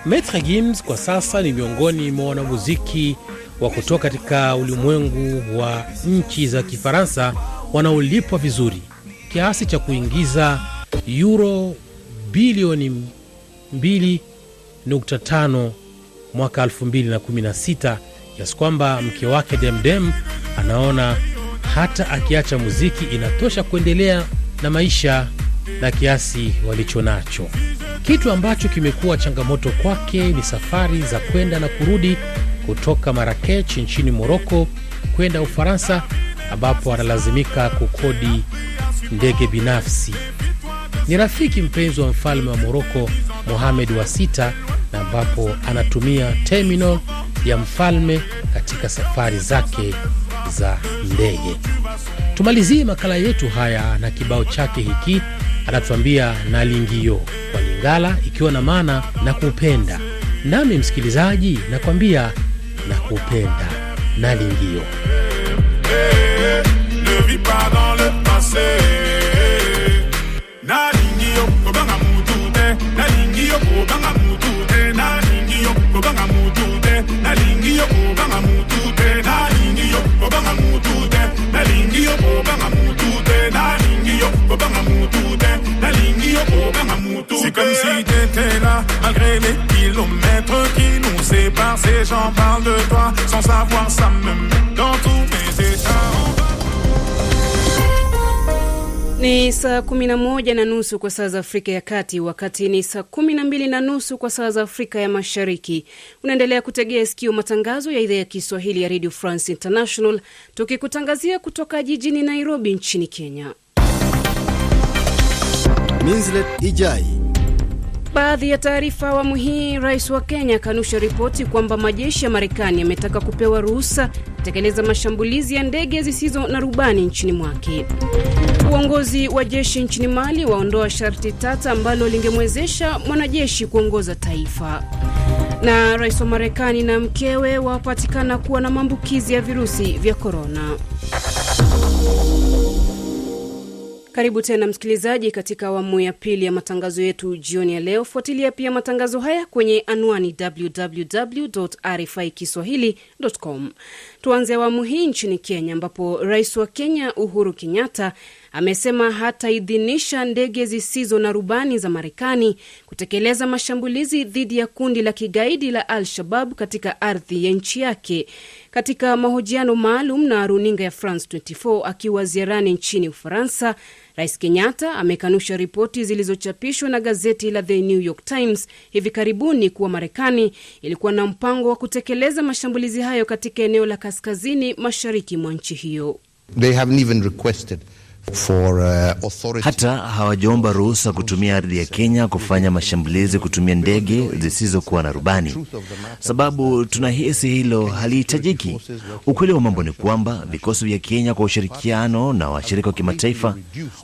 Maitre Gims kwa sasa ni miongoni mwa wanamuziki wa kutoka katika ulimwengu wa nchi za Kifaransa wanaolipwa vizuri kiasi cha kuingiza euro bilioni 2.5 mwaka 2016 kiasi kwamba mke wake Demdem anaona hata akiacha muziki inatosha kuendelea na maisha na kiasi walicho nacho. Kitu ambacho kimekuwa changamoto kwake ni safari za kwenda na kurudi kutoka Marakech nchini Moroko kwenda Ufaransa, ambapo analazimika kukodi ndege binafsi. Ni rafiki mpenzi wa mfalme wa Moroko Mohamed wa sita, na ambapo anatumia terminal ya mfalme katika safari zake za ndege. Tumalizie makala yetu haya na kibao chake hiki, anatuambia nalingio kwa Lingala, ikiwa na maana na kupenda. Nami msikilizaji, nakwambia na kupenda nalingio. Ne vis C'est comme si t'étais là, malgré les kilomètres qui nous séparent. Ces gens parlent de toi sans savoir ça me met dans tous mes états. Ni saa kumi na moja na nusu kwa saa za Afrika ya Kati, wakati ni saa kumi na mbili na nusu kwa saa za Afrika ya Mashariki. Unaendelea kutegea sikio matangazo ya idhaa ya Kiswahili ya Radio France International, tukikutangazia kutoka jijini Nairobi nchini Kenya. Minslet Ijai. Baadhi ya taarifa awamu hii. Rais wa Kenya akanusha ripoti kwamba majeshi ya Marekani yametaka kupewa ruhusa kutekeleza mashambulizi ya ndege zisizo na rubani nchini mwake. Uongozi wa jeshi nchini Mali waondoa sharti tata ambalo lingemwezesha mwanajeshi kuongoza taifa. Na rais wa Marekani na mkewe wapatikana kuwa na maambukizi ya virusi vya korona. Karibu tena msikilizaji, katika awamu ya pili ya matangazo yetu jioni ya leo. Fuatilia pia matangazo haya kwenye anwani www RFI kiswahili.com. Tuanze awamu hii nchini Kenya, ambapo rais wa Kenya Uhuru Kenyatta amesema hataidhinisha ndege zisizo na rubani za Marekani kutekeleza mashambulizi dhidi ya kundi la kigaidi la Al-Shabab katika ardhi ya nchi yake. Katika mahojiano maalum na runinga ya France 24 akiwa ziarani nchini Ufaransa, Rais Kenyatta amekanusha ripoti zilizochapishwa na gazeti la The New York Times hivi karibuni kuwa Marekani ilikuwa na mpango wa kutekeleza mashambulizi hayo katika eneo la kaskazini mashariki mwa nchi hiyo. They haven't even requested for, uh, authority. Hata hawajaomba ruhusa kutumia ardhi ya Kenya kufanya mashambulizi kutumia ndege zisizokuwa na rubani, sababu tunahisi hilo halihitajiki. Ukweli wa mambo ni kwamba vikosi vya Kenya kwa ushirikiano na washirika wa kimataifa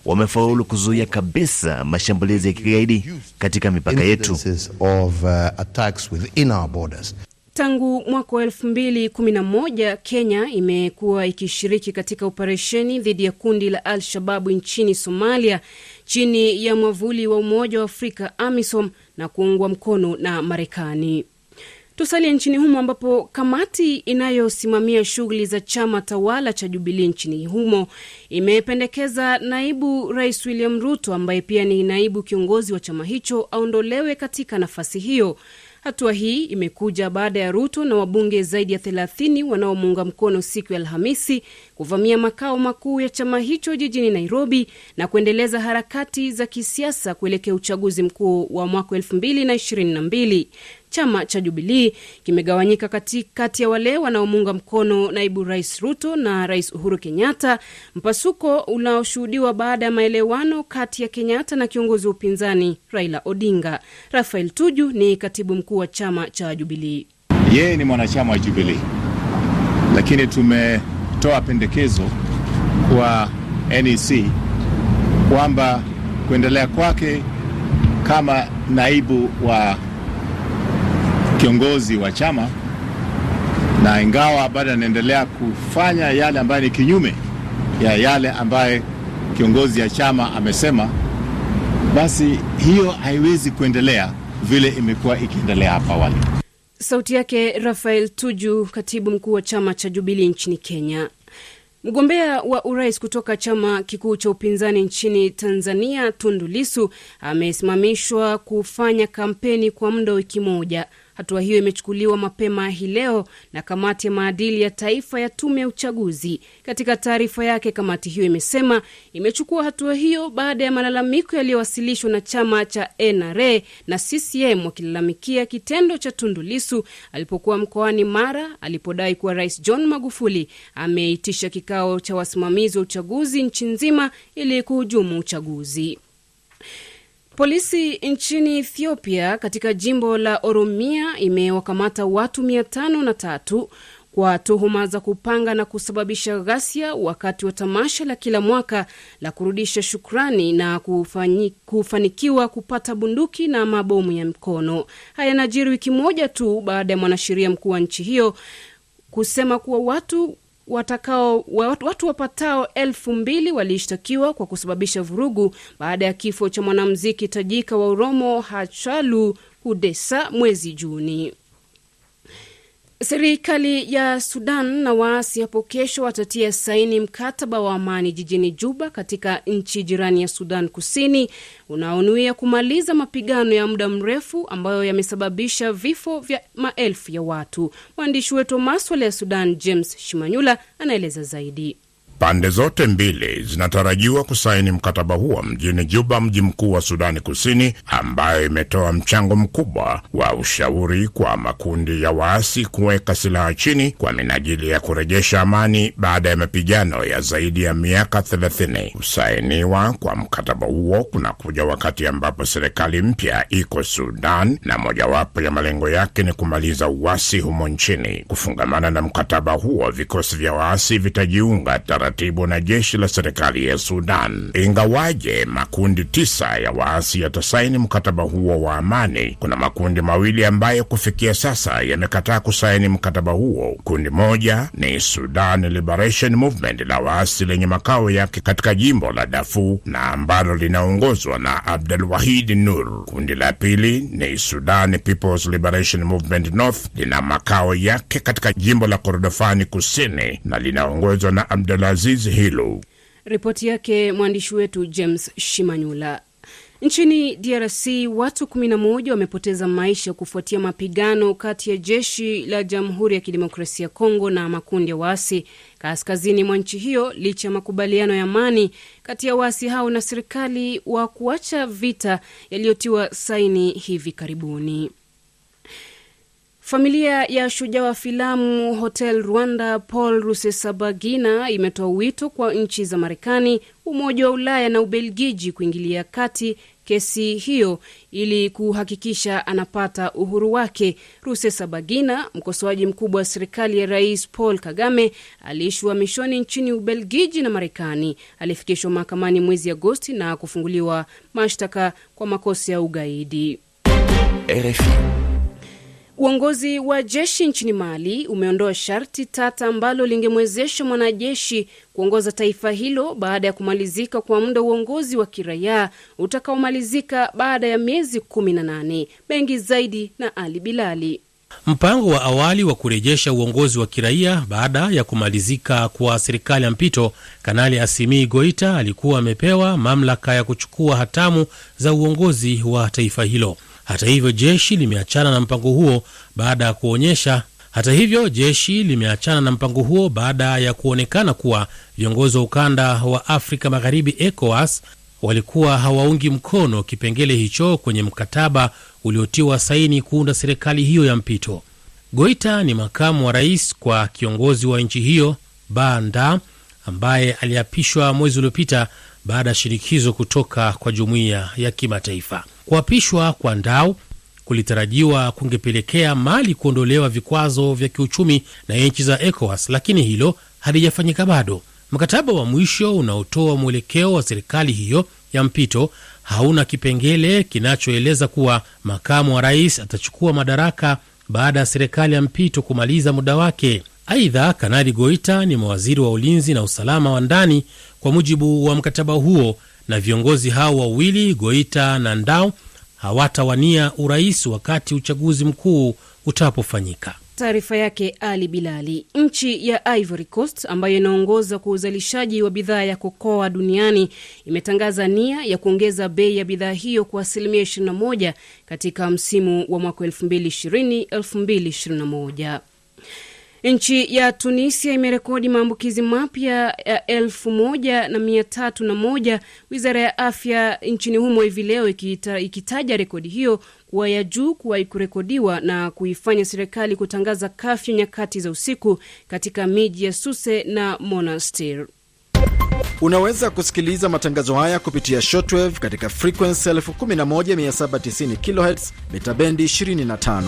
wamefaulu kuzuia kabisa mashambulizi ya kigaidi katika mipaka yetu. Tangu mwaka wa elfu mbili kumi na moja Kenya imekuwa ikishiriki katika operesheni dhidi ya kundi la Al Shababu nchini Somalia chini ya mwavuli wa Umoja wa Afrika AMISOM na kuungwa mkono na Marekani. Tusalie nchini humo ambapo kamati inayosimamia shughuli za chama tawala cha Jubilii nchini humo imependekeza naibu rais William Ruto ambaye pia ni naibu kiongozi wa chama hicho aondolewe katika nafasi hiyo. Hatua hii imekuja baada ya Ruto na wabunge zaidi ya 30 wanaomuunga mkono siku ya Alhamisi kuvamia makao makuu ya chama hicho jijini Nairobi na kuendeleza harakati za kisiasa kuelekea uchaguzi mkuu wa mwaka 2022. Chama cha Jubilii kimegawanyika kati ya wale wanaomuunga mkono naibu rais Ruto na rais Uhuru Kenyatta, mpasuko unaoshuhudiwa baada ya maelewano kati ya Kenyatta na kiongozi wa upinzani Raila Odinga. Rafael Tuju ni katibu mkuu wa chama cha Jubilii. Yeye ni mwanachama wa Jubilii, lakini tumetoa pendekezo kwa NEC kwamba kuendelea kwake kama naibu wa kiongozi wa chama na ingawa bado anaendelea kufanya yale ambayo ni kinyume ya yale ambaye kiongozi ya chama amesema, basi hiyo haiwezi kuendelea vile imekuwa ikiendelea hapa awali. Sauti yake Rafael Tuju, katibu mkuu wa chama cha Jubilee nchini Kenya. Mgombea wa urais kutoka chama kikuu cha upinzani nchini Tanzania, Tundu Lisu amesimamishwa kufanya kampeni kwa muda wa wiki moja. Hatua hiyo imechukuliwa mapema hii leo na kamati ya maadili ya taifa ya tume ya uchaguzi. Katika taarifa yake, kamati hiyo imesema imechukua hatua hiyo baada ya malalamiko yaliyowasilishwa na chama cha NRA na CCM wakilalamikia kitendo cha Tundu Lissu alipokuwa mkoani Mara alipodai kuwa Rais John Magufuli ameitisha kikao cha wasimamizi wa uchaguzi nchi nzima ili kuhujumu uchaguzi. Polisi nchini Ethiopia katika jimbo la Oromia imewakamata watu mia tano na tatu kwa tuhuma za kupanga na kusababisha ghasia wakati wa tamasha la kila mwaka la kurudisha shukrani na kufani, kufanikiwa kupata bunduki na mabomu ya mkono. Haya yanajiri wiki moja tu baada ya mwanasheria mkuu wa nchi hiyo kusema kuwa watu watakao watu wapatao elfu mbili walishtakiwa kwa kusababisha vurugu baada ya kifo cha mwanamuziki tajika wa Uromo Hachalu Hudesa mwezi Juni. Serikali ya Sudan na waasi hapo kesho watatia saini mkataba wa amani jijini Juba katika nchi jirani ya Sudan Kusini unaonuia kumaliza mapigano ya muda mrefu ambayo yamesababisha vifo vya maelfu ya watu. Mwandishi wetu wa maswala ya Sudan James Shimanyula anaeleza zaidi. Pande zote mbili zinatarajiwa kusaini mkataba huo mjini Juba, mji mkuu wa Sudani Kusini, ambayo imetoa mchango mkubwa wa ushauri kwa makundi ya waasi kuweka silaha chini kwa minajili ya kurejesha amani baada ya mapigano ya zaidi ya miaka 30. Kusainiwa kwa mkataba huo kunakuja wakati ambapo serikali mpya iko Sudan na mojawapo ya malengo yake ni kumaliza uasi humo nchini. Kufungamana na mkataba huo, vikosi vya waasi vitajiunga taratibu na jeshi la serikali ya Sudan. Ingawaje makundi tisa ya waasi yatasaini mkataba huo wa amani, kuna makundi mawili ambayo kufikia sasa yamekataa kusaini mkataba huo. Kundi moja ni Sudan Liberation Movement la waasi lenye makao yake katika jimbo la Darfur na ambalo linaongozwa na Abdul Wahid Nur. Kundi la pili ni Sudan People's Liberation Movement North, lina makao yake katika jimbo la Kordofani Kusini na linaongozwa na Abdul hilo. Ripoti yake mwandishi wetu James Shimanyula. Nchini DRC watu 11 wamepoteza maisha kufuatia mapigano kati ya jeshi la Jamhuri ya Kidemokrasia ya Kongo na makundi ya waasi kaskazini mwa nchi hiyo, licha ya makubaliano ya amani kati ya waasi hao na serikali wa kuacha vita yaliyotiwa saini hivi karibuni. Familia ya shujaa wa filamu Hotel Rwanda Paul Rusesabagina imetoa wito kwa nchi za Marekani, Umoja wa Ulaya na Ubelgiji kuingilia kati kesi hiyo ili kuhakikisha anapata uhuru wake. Rusesabagina, mkosoaji mkubwa wa serikali ya Rais Paul Kagame, aliishi uhamishoni nchini Ubelgiji na Marekani. Alifikishwa mahakamani mwezi Agosti na kufunguliwa mashtaka kwa makosa ya ugaidi. RFI. Uongozi wa jeshi nchini Mali umeondoa sharti tata ambalo lingemwezesha mwanajeshi kuongoza taifa hilo baada ya kumalizika kwa muda uongozi wa kiraia utakaomalizika baada ya miezi 18. Mengi zaidi na Ali Bilali. Mpango wa awali wa kurejesha uongozi wa kiraia baada ya kumalizika kwa serikali ya mpito, Kanali Asimi Goita alikuwa amepewa mamlaka ya kuchukua hatamu za uongozi wa taifa hilo. Hata hivyo jeshi limeachana na mpango huo baada ya kuonyesha hata hivyo jeshi limeachana na mpango huo baada ya kuonekana kuwa viongozi wa ukanda wa Afrika Magharibi, ECOWAS, walikuwa hawaungi mkono kipengele hicho kwenye mkataba uliotiwa saini kuunda serikali hiyo ya mpito. Goita ni makamu wa rais kwa kiongozi wa nchi hiyo Banda, ambaye aliapishwa mwezi uliopita baada ya shinikizo kutoka kwa jumuiya ya kimataifa. Kuapishwa kwa Ndau kulitarajiwa kungepelekea Mali kuondolewa vikwazo vya kiuchumi na nchi za ECOWAS, lakini hilo halijafanyika bado. Mkataba wa mwisho unaotoa mwelekeo wa serikali hiyo ya mpito hauna kipengele kinachoeleza kuwa makamu wa rais atachukua madaraka baada ya serikali ya mpito kumaliza muda wake. Aidha, Kanali Goita ni mawaziri wa ulinzi na usalama wa ndani kwa mujibu wa mkataba huo, na viongozi hao wawili Goita na Ndao hawatawania urais wakati uchaguzi mkuu utapofanyika. Taarifa yake Ali Bilali. Nchi ya Ivory Coast ambayo inaongoza kwa uzalishaji wa bidhaa ya kokoa duniani imetangaza nia ya kuongeza bei ya bidhaa hiyo kwa asilimia 21 katika msimu wa mwaka 2020-2021. Nchi ya Tunisia imerekodi maambukizi mapya ya elfu moja na mia tatu na moja, wizara ya afya nchini humo hivi leo ikita, ikitaja rekodi hiyo kuwa ya juu kuwahi kurekodiwa na kuifanya serikali kutangaza kafyu nyakati za usiku katika miji ya Suse na Monastir. Unaweza kusikiliza matangazo haya kupitia shortwave katika frequency 11790 kHz mita bendi 25.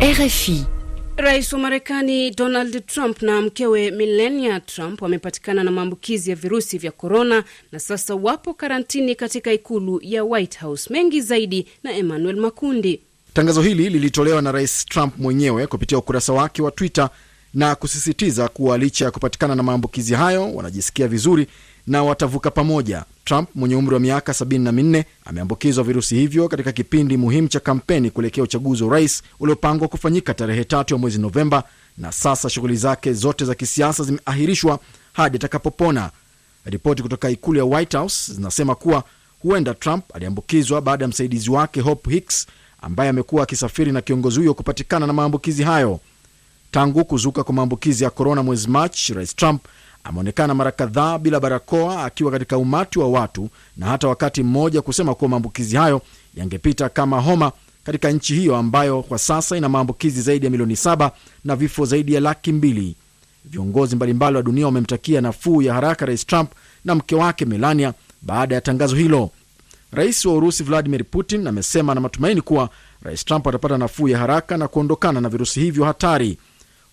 RFI. Rais wa Marekani Donald Trump na mkewe Melania Trump wamepatikana na maambukizi ya virusi vya korona na sasa wapo karantini katika ikulu ya White House. Mengi zaidi na Emmanuel Makundi. Tangazo hili lilitolewa na Rais Trump mwenyewe kupitia ukurasa wake wa Twitter na kusisitiza kuwa licha ya kupatikana na maambukizi hayo wanajisikia vizuri na watavuka pamoja. Trump mwenye umri wa miaka 74 ameambukizwa virusi hivyo katika kipindi muhimu cha kampeni kuelekea uchaguzi wa urais uliopangwa kufanyika tarehe tatu ya mwezi Novemba, na sasa shughuli zake zote za kisiasa zimeahirishwa hadi atakapopona. Ripoti kutoka ikulu ya White House zinasema kuwa huenda Trump aliambukizwa baada ya msaidizi wake Hope Hicks ambaye amekuwa akisafiri na kiongozi huyo kupatikana na maambukizi hayo. Tangu kuzuka kwa maambukizi ya korona mwezi Machi, rais Trump ameonekana mara kadhaa bila barakoa akiwa katika umati wa watu na hata wakati mmoja kusema kuwa maambukizi hayo yangepita kama homa katika nchi hiyo ambayo kwa sasa ina maambukizi zaidi ya milioni saba na vifo zaidi ya laki mbili. Viongozi mbalimbali wa dunia wamemtakia nafuu ya haraka rais Trump na mke wake Melania baada ya tangazo hilo. Rais wa Urusi Vladimir Putin amesema na matumaini kuwa rais Trump atapata nafuu ya haraka na kuondokana na virusi hivyo hatari.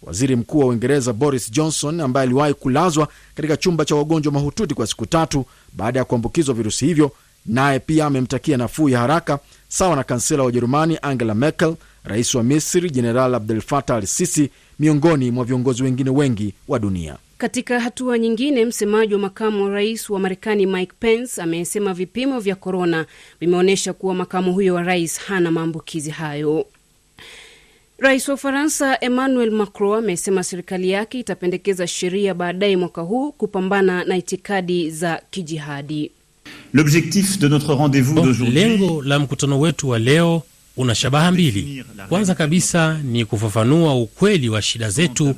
Waziri Mkuu wa Uingereza Boris Johnson, ambaye aliwahi kulazwa katika chumba cha wagonjwa mahututi kwa siku tatu baada ya kuambukizwa virusi hivyo, naye pia amemtakia nafuu ya haraka, sawa na kansela wa Ujerumani Angela Merkel, rais wa Misri Jeneral Abdel Fattah al Sisi, miongoni mwa viongozi wengine wengi wa dunia. Katika hatua nyingine, msemaji wa makamu wa rais wa Marekani Mike Pence amesema vipimo vya korona vimeonyesha kuwa makamu huyo wa rais hana maambukizi hayo. Rais wa Ufaransa Emmanuel Macron amesema serikali yake itapendekeza sheria baadaye mwaka huu kupambana na itikadi za kijihadi. De notre Lengo la mkutano wetu wa leo una shabaha mbili. Kwanza kabisa ni kufafanua ukweli wa shida zetu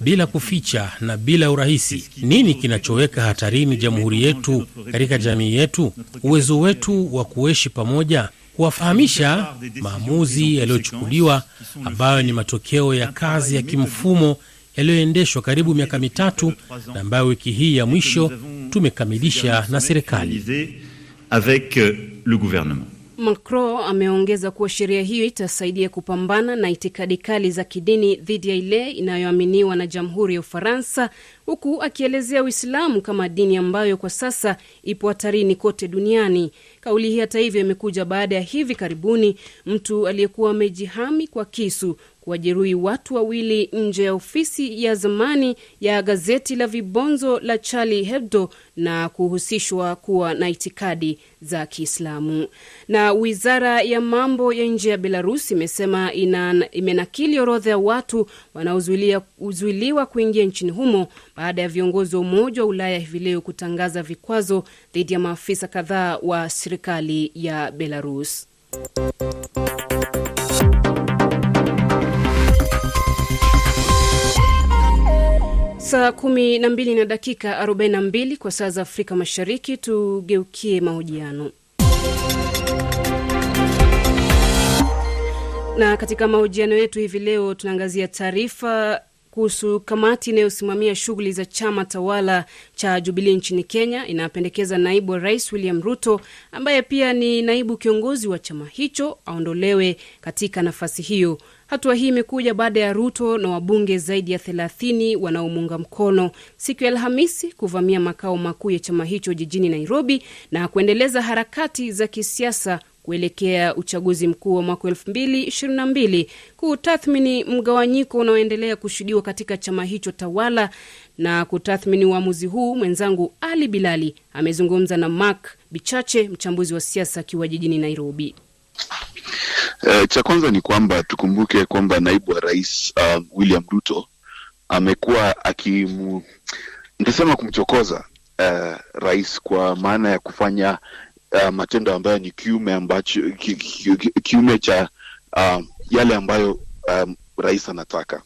bila kuficha na bila urahisi. Nini kinachoweka hatarini jamhuri yetu katika jamii yetu, uwezo wetu wa kuishi pamoja, kuwafahamisha maamuzi yaliyochukuliwa ambayo ni matokeo ya kazi ya kimfumo yaliyoendeshwa karibu miaka mitatu na ambayo wiki hii ya mwisho tumekamilisha na serikali. avec euh, le gouvernement. Macron ameongeza kuwa sheria hiyo itasaidia kupambana na itikadi kali za kidini dhidi ya ile inayoaminiwa na jamhuri ya Ufaransa, huku akielezea Uislamu kama dini ambayo kwa sasa ipo hatarini kote duniani. Kauli hii hata hivyo imekuja baada ya hivi karibuni mtu aliyekuwa amejihami kwa kisu kuwajeruhi watu wawili nje ya ofisi ya zamani ya gazeti la vibonzo la Charlie Hebdo na kuhusishwa kuwa na itikadi za Kiislamu. Na wizara ya mambo ya nje ya Belarus imesema imenakili orodha ya watu wanaozuiliwa kuingia nchini humo baada ya viongozi wa Umoja wa Ulaya hivi leo kutangaza vikwazo dhidi ya maafisa kadhaa wa serikali ya Belarus. Saa kumi na mbili na dakika 42 kwa saa za Afrika Mashariki. Tugeukie mahojiano. Na katika mahojiano yetu hivi leo tunaangazia taarifa kuhusu kamati inayosimamia shughuli za chama tawala cha Jubilii nchini Kenya inapendekeza naibu wa rais William Ruto ambaye pia ni naibu kiongozi wa chama hicho aondolewe katika nafasi hiyo. Hatua hii imekuja baada ya Ruto na wabunge zaidi ya thelathini wanaomuunga mkono siku ya Alhamisi kuvamia makao makuu ya chama hicho jijini Nairobi na kuendeleza harakati za kisiasa kuelekea uchaguzi mkuu wa mwaka elfu mbili ishirini na mbili kutathmini mgawanyiko unaoendelea kushuhudiwa katika chama hicho tawala. Na kutathmini uamuzi huu, mwenzangu Ali Bilali amezungumza na Mark Bichache, mchambuzi wa siasa akiwa jijini Nairobi. Uh, cha kwanza ni kwamba tukumbuke kwamba naibu wa rais uh, William Ruto amekuwa akimu nitasema kumchokoza uh, rais kwa maana ya kufanya uh, matendo ambayo ni kiume ambacho ki, ki, ki, kiume cha uh, yale ambayo um, rais anataka.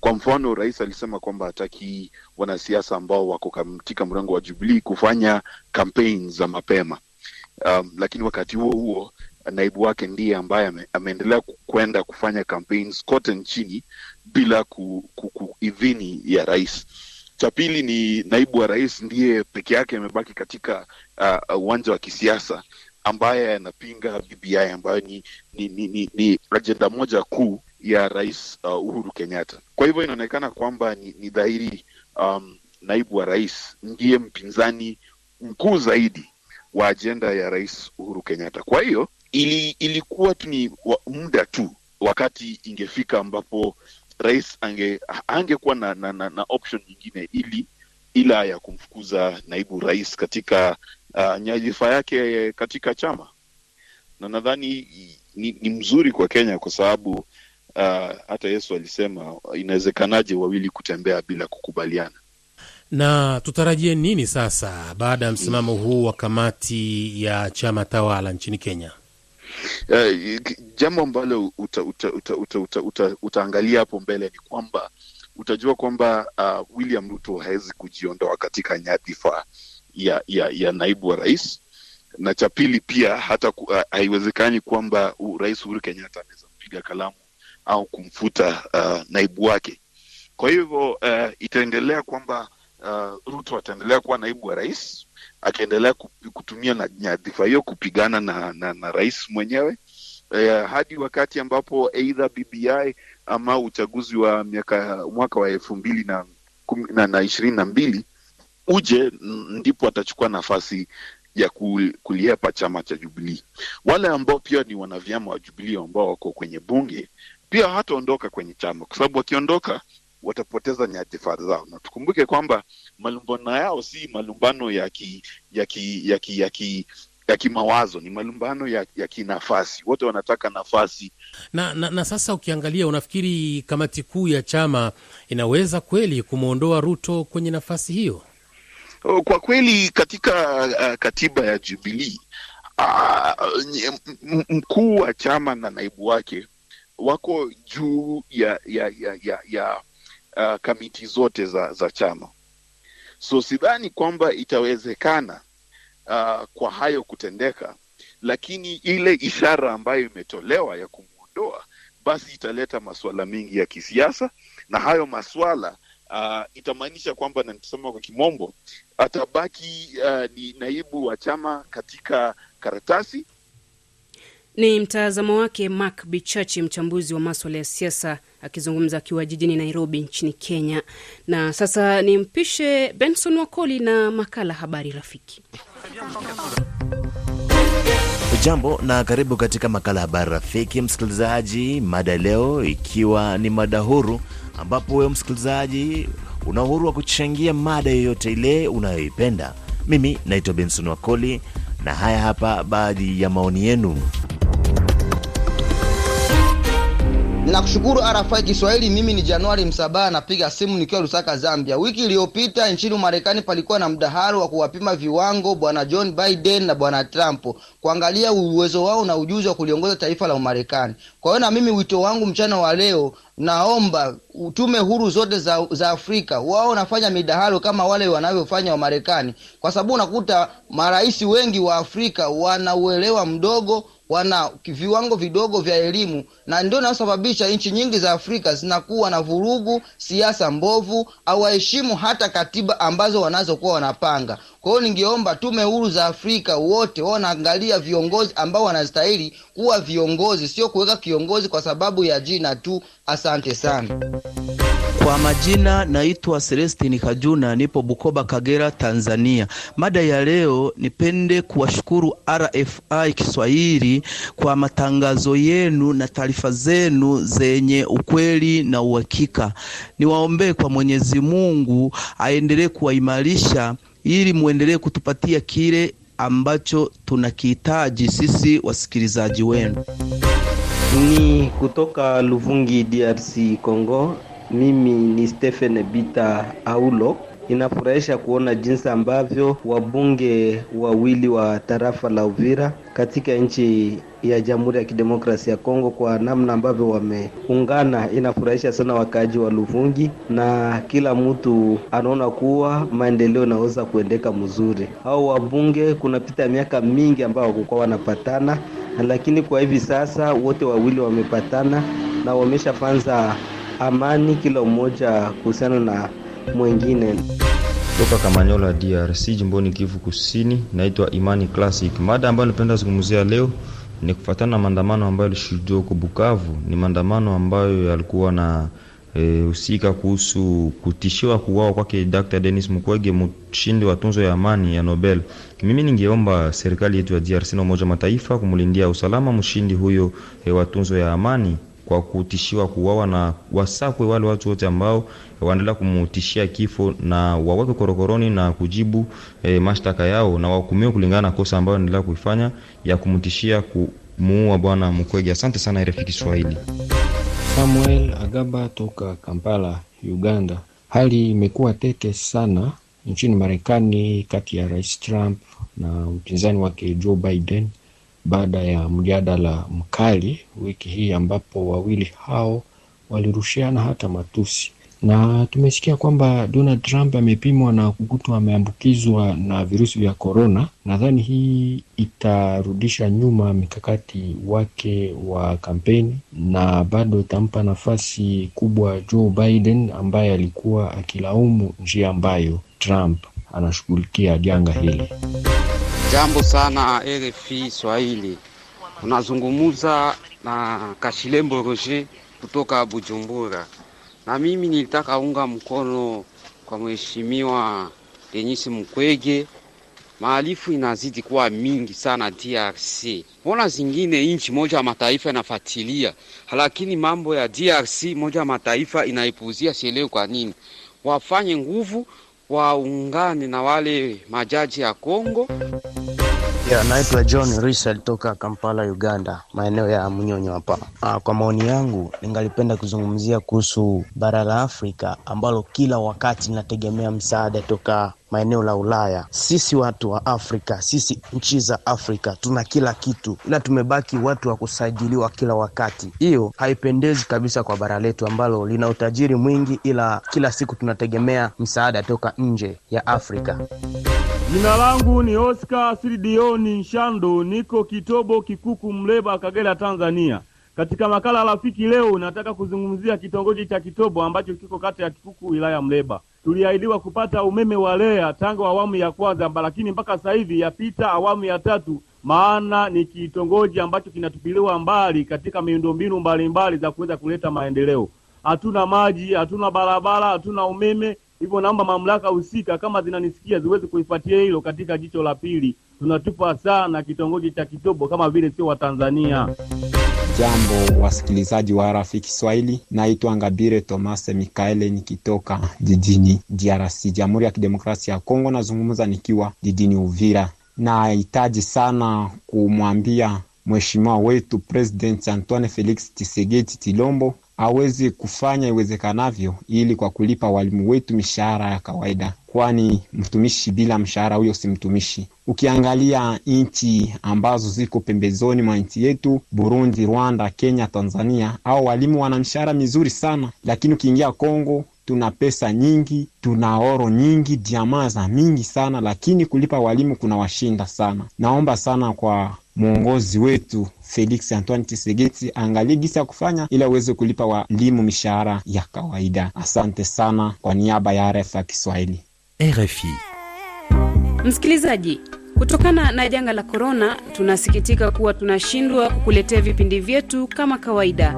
Kwa mfano, rais alisema kwamba hataki wanasiasa ambao wako katika mrengo wa Jubilee kufanya campaign za mapema um, lakini wakati huo huo naibu wake ndiye ambaye ame, ameendelea kwenda kufanya campaigns kote nchini bila ku, ku, ku idhini ya rais. Cha pili ni naibu wa rais ndiye peke yake amebaki katika uh, uwanja wa kisiasa ambaye anapinga BBI ambayo ni, ni, ni, ni, ni ajenda moja kuu ya rais uh, Uhuru Kenyatta. Kwa hivyo inaonekana kwamba ni, ni dhahiri um, naibu wa rais ndiye mpinzani mkuu zaidi wa ajenda ya rais Uhuru Kenyatta. Kwa hiyo ili, ilikuwa tu ni wa, muda tu wakati ingefika ambapo rais ange angekuwa na, na, na, na option nyingine ili ila ya kumfukuza naibu rais katika uh, nyadhifa yake katika chama, na nadhani ni, ni mzuri kwa Kenya kwa sababu uh, hata Yesu alisema inawezekanaje wawili kutembea bila kukubaliana. Na tutarajie nini sasa baada ya msimamo huu wa kamati ya chama tawala nchini Kenya? Uh, jambo ambalo uta, uta, uta, uta, uta, uta, utaangalia hapo mbele ni kwamba utajua kwamba uh, William Ruto hawezi kujiondoa katika nyadhifa ya, ya, ya naibu wa rais, na cha pili pia hata uh, haiwezekani kwamba uh, rais Uhuru Kenyatta anaweza kupiga kalamu au kumfuta uh, naibu wake. Kwa hivyo uh, itaendelea kwamba uh, Ruto ataendelea kuwa naibu wa rais akiendelea kutumia nyadhifa hiyo kupigana na, na, na rais mwenyewe eh, hadi wakati ambapo aidha BBI ama uchaguzi wa miaka mwaka wa elfu mbili na, na, na ishirini na mbili uje ndipo atachukua nafasi ya kuliepa chama cha Jubilii. Wale ambao pia ni wanavyama wa Jubilii ambao wako kwenye bunge pia hataondoka kwenye chama, kwa sababu wakiondoka watapoteza nyadhifa zao, na tukumbuke kwamba malumbano yao si malumbano ya ki, ya ki, ya ki, ya ki, ya kimawazo, ni malumbano ya, ya kinafasi. Wote wanataka nafasi na, na, na sasa ukiangalia, unafikiri kamati kuu ya chama inaweza kweli kumwondoa Ruto kwenye nafasi hiyo? Kwa kweli katika uh, katiba ya Jubilii uh, mkuu wa chama na naibu wake wako juu ya ya ya, ya, ya uh, kamiti zote za, za chama, so sidhani kwamba itawezekana uh, kwa hayo kutendeka, lakini ile ishara ambayo imetolewa ya kumwondoa basi italeta masuala mengi ya kisiasa, na hayo masuala uh, itamaanisha kwamba na nitasema kwa kimombo atabaki uh, ni naibu wa chama katika karatasi. Ni mtazamo wake Mark Bichachi, mchambuzi wa maswala ya siasa, akizungumza akiwa jijini Nairobi nchini Kenya. Na sasa ni mpishe Benson Wakoli na makala Habari Rafiki. Jambo na karibu katika makala Habari Rafiki, msikilizaji. Mada leo ikiwa ni mada huru, ambapo wewe msikilizaji una uhuru wa kuchangia mada yoyote ile unayoipenda. Mimi naitwa Benson Wakoli na haya hapa baadhi ya maoni yenu. Nakushukuru RFI Kiswahili. Mimi ni Januari Msabaha, napiga simu nikiwa Lusaka, Zambia. Wiki iliyopita nchini Marekani palikuwa na mdahalo wa kuwapima viwango bwana John Biden na bwana Trump, kuangalia uwezo wao na ujuzi wa kuliongoza taifa la Umarekani. Kwa hiyo na mimi wito wangu mchana wa leo naomba tume huru zote za, za Afrika wao wanafanya midahalo kama wale wanavyofanya wa Marekani, kwa sababu unakuta marais wengi wa Afrika wanauelewa mdogo wana viwango vidogo vya elimu, na ndio inayosababisha nchi nyingi za Afrika zinakuwa na vurugu, siasa mbovu, hawaheshimu hata katiba ambazo wanazokuwa wanapanga. Kwa ningeomba tume huru za Afrika wote wao wanaangalia viongozi ambao wanastahili kuwa viongozi, sio kuweka kiongozi kwa sababu ya jina tu. Asante sana. Kwa majina naitwa Celestini Kajuna, nipo Bukoba, Kagera, Tanzania. Mada ya leo, nipende kuwashukuru RFI Kiswahili kwa matangazo yenu na taarifa zenu zenye ukweli na uhakika. Niwaombee kwa Mwenyezi Mungu aendelee kuwaimarisha ili muendelee kutupatia kile ambacho tunakihitaji sisi wasikilizaji wenu. Ni kutoka Luvungi, DRC Congo. Mimi ni Stephen Bita Aulo. Inafurahisha kuona jinsi ambavyo wabunge wawili wa tarafa la Uvira katika nchi ya Jamhuri ya Kidemokrasia ya Kongo kwa namna ambavyo wameungana. Inafurahisha sana wakaaji wa Luvungi, na kila mtu anaona kuwa maendeleo inaweza kuendeka mzuri. Hao wabunge kunapita miaka mingi ambao wakukuwa wanapatana, lakini kwa hivi sasa wote wawili wamepatana na wameshafanza amani kila mmoja kuhusiana na mwengine. Toka Kamanyola, DRC, jimboni Kivu Kusini. Naitwa Imani Classic. Mada ambayo napenda zungumzia leo ni kufuatana na maandamano ambayo yalishuhudiwa huko Bukavu. Ni maandamano ambayo yalikuwa na husika e, kuhusu kutishiwa kuuawa kwake Dr. Denis Mukwege, mshindi wa tunzo ya amani ya Nobel. Mimi ningeomba serikali yetu ya DRC na Umoja Mataifa kumlindia usalama mshindi huyo e, wa tunzo ya amani kwa kutishiwa kuuawa, na wasakwe wale watu wote ambao waendelea kumutishia kifo na waweke korokoroni na kujibu e, mashtaka yao na wahukumiwe kulingana na kosa ambayo wanaendelea kuifanya ya kumtishia kumuua bwana Mukwege. Asante sana RFI Kiswahili. Samuel Agaba toka Kampala, Uganda. Hali imekuwa tete sana nchini Marekani kati ya Rais Trump na mpinzani wake Joe Biden baada ya mjadala mkali wiki hii ambapo wawili hao walirushiana hata matusi, na tumesikia kwamba Donald Trump amepimwa na kukutwa ameambukizwa na virusi vya korona. Nadhani hii itarudisha nyuma mikakati wake wa kampeni na bado itampa nafasi kubwa Joe Biden ambaye alikuwa akilaumu njia ambayo Trump anashughulikia janga hili. Jambo sana RFI Swahili, unazungumuza na Kashilembo Roger kutoka Bujumbura, na mimi nilitaka unga mkono kwa mheshimiwa Denis Mukwege. Maalifu inazidi kuwa mingi sana DRC. Mbona zingine nchi moja mataifa inafuatilia, lakini mambo ya DRC moja ya mataifa inaipuzia? Sielewi kwa nini. Wafanye nguvu waungane na wale majaji ya Kongo. Naitwa John Richard toka Kampala, Uganda, maeneo ya Mnyonyo hapa. Ah, kwa maoni yangu ningalipenda kuzungumzia kuhusu bara la Afrika ambalo kila wakati linategemea msaada toka maeneo la Ulaya. Sisi watu wa Afrika, sisi nchi za Afrika tuna kila kitu, ila tumebaki watu wa kusajiliwa kila wakati. Hiyo haipendezi kabisa kwa bara letu ambalo lina utajiri mwingi, ila kila siku tunategemea msaada toka nje ya Afrika. Jina langu ni Oscar Siridioni Nshando, niko Kitobo Kikuku, Mleba, Kagera, Tanzania. Katika makala rafiki leo nataka kuzungumzia kitongoji cha Kitobo ambacho kiko kata ya Kikuku, wilaya Mleba. Tuliahidiwa kupata umeme wa REA tangu awamu ya kwanza, lakini mpaka sasa hivi yapita awamu ya tatu, maana ni kitongoji ambacho kinatupiliwa mbali katika miundombinu mbalimbali za kuweza kuleta maendeleo. Hatuna maji, hatuna barabara, hatuna umeme. Hivyo naomba mamlaka husika kama zinanisikia ziweze kuifuatia hilo katika jicho la pili. Tunatupa sana kitongoji cha Kitobo kama vile sio Watanzania. Jambo wasikilizaji wa RFI Kiswahili, naitwa Ngabire Tomase Mikaele nikitoka jijini DRC, Jamhuri ya Kidemokrasia ya Kongo. Nazungumza nikiwa jijini Uvira. Nahitaji sana kumwambia mheshimiwa wetu President Antoine Felix Tshisekedi Tshilombo aweze kufanya iwezekanavyo ili kwa kulipa walimu wetu mishahara ya kawaida, kwani mtumishi bila mshahara huyo si mtumishi. Ukiangalia nchi ambazo ziko pembezoni mwa nchi yetu, Burundi, Rwanda, Kenya, Tanzania, au walimu wana mishahara mizuri sana, lakini ukiingia Kongo tuna pesa nyingi, tuna oro nyingi, diamaa za mingi sana, lakini kulipa walimu kuna washinda sana. Naomba sana kwa mwongozi wetu Felix Antoine Tshisekedi angalie gisi ya kufanya ili aweze kulipa walimu mishahara ya kawaida. Asante sana kwa niaba ya RFI Kiswahili. RFI. Msikilizaji, kutokana na janga la korona, tunasikitika kuwa tunashindwa kukuletea vipindi vyetu kama kawaida.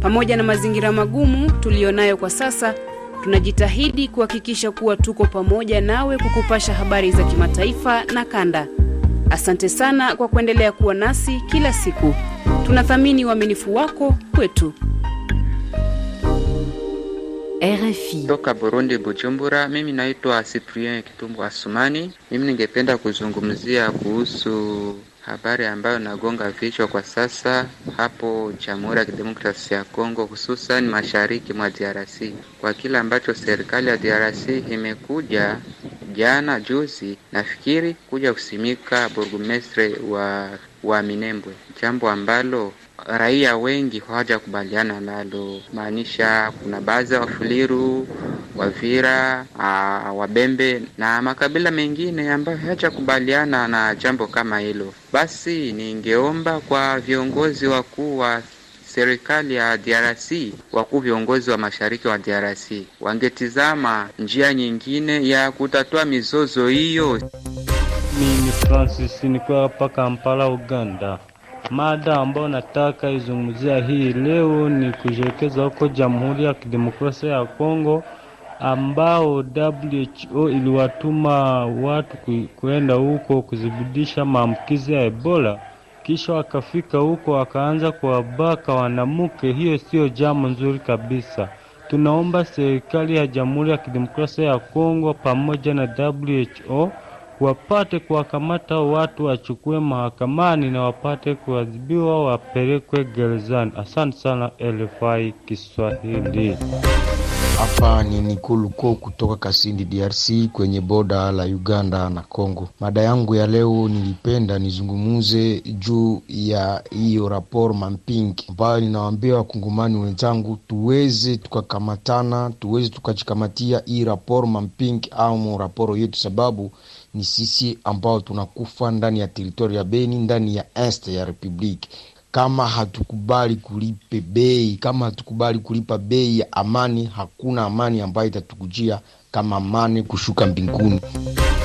Pamoja na mazingira magumu tuliyonayo kwa sasa, tunajitahidi kuhakikisha kuwa tuko pamoja nawe kukupasha habari za kimataifa na kanda. Asante sana kwa kuendelea kuwa nasi kila siku. Tunathamini uaminifu wako kwetu. RFI. Toka Burundi, Bujumbura. Mimi naitwa Cyprien Kitumbu Asumani. Mimi ningependa kuzungumzia kuhusu habari ambayo nagonga vichwa kwa sasa hapo Jamhuri ya Kidemokrasia ya Kongo, hususan mashariki mwa DRC, kwa kile ambacho serikali ya DRC imekuja jana juzi, nafikiri kuja kusimika burgomestre wa wa Minembwe, jambo ambalo raia wengi hawajakubaliana nalo, maanisha kuna baadhi ya Wafuliru, Wavira, aa, Wabembe na makabila mengine ambayo hayajakubaliana na jambo kama hilo. Basi ningeomba kwa viongozi wakuu wa serikali ya DRC, wakuu viongozi wa mashariki wa DRC wangetizama njia nyingine ya kutatua mizozo hiyo. Mimi Francis nikiwa hapa Kampala, Uganda. Mada ambayo nataka izungumzia hii leo ni kujielekeza huko Jamhuri ya Kidemokrasia ya Kongo ambao WHO iliwatuma watu kuenda huko kudhibitisha maambukizi ya Ebola, kisha wakafika huko wakaanza kuwabaka wanamke. Hiyo sio jambo nzuri kabisa. Tunaomba serikali ya Jamhuri ya Kidemokrasia ya Kongo pamoja na WHO wapate kuwakamata watu, wachukue mahakamani na wapate kuadhibiwa, wapelekwe gerezani. Asante sana RFI Kiswahili. Hapa ni Nikuluko kutoka Kasindi, DRC, kwenye boda la Uganda na Congo. Mada yangu ya leo nilipenda nizungumuze juu ya hiyo rapor mamping ambayo ninawaambia wakungumani wenzangu, tuweze tukakamatana, tuweze tukajikamatia hii rapor mampink au raporo yetu, sababu ni sisi ambao tunakufa ndani ya teritori ya Beni, ndani ya este ya republiki kama hatukubali kulipe bei, kama hatukubali kulipa bei ya amani, hakuna amani ambayo itatukujia kama amani kushuka mbinguni.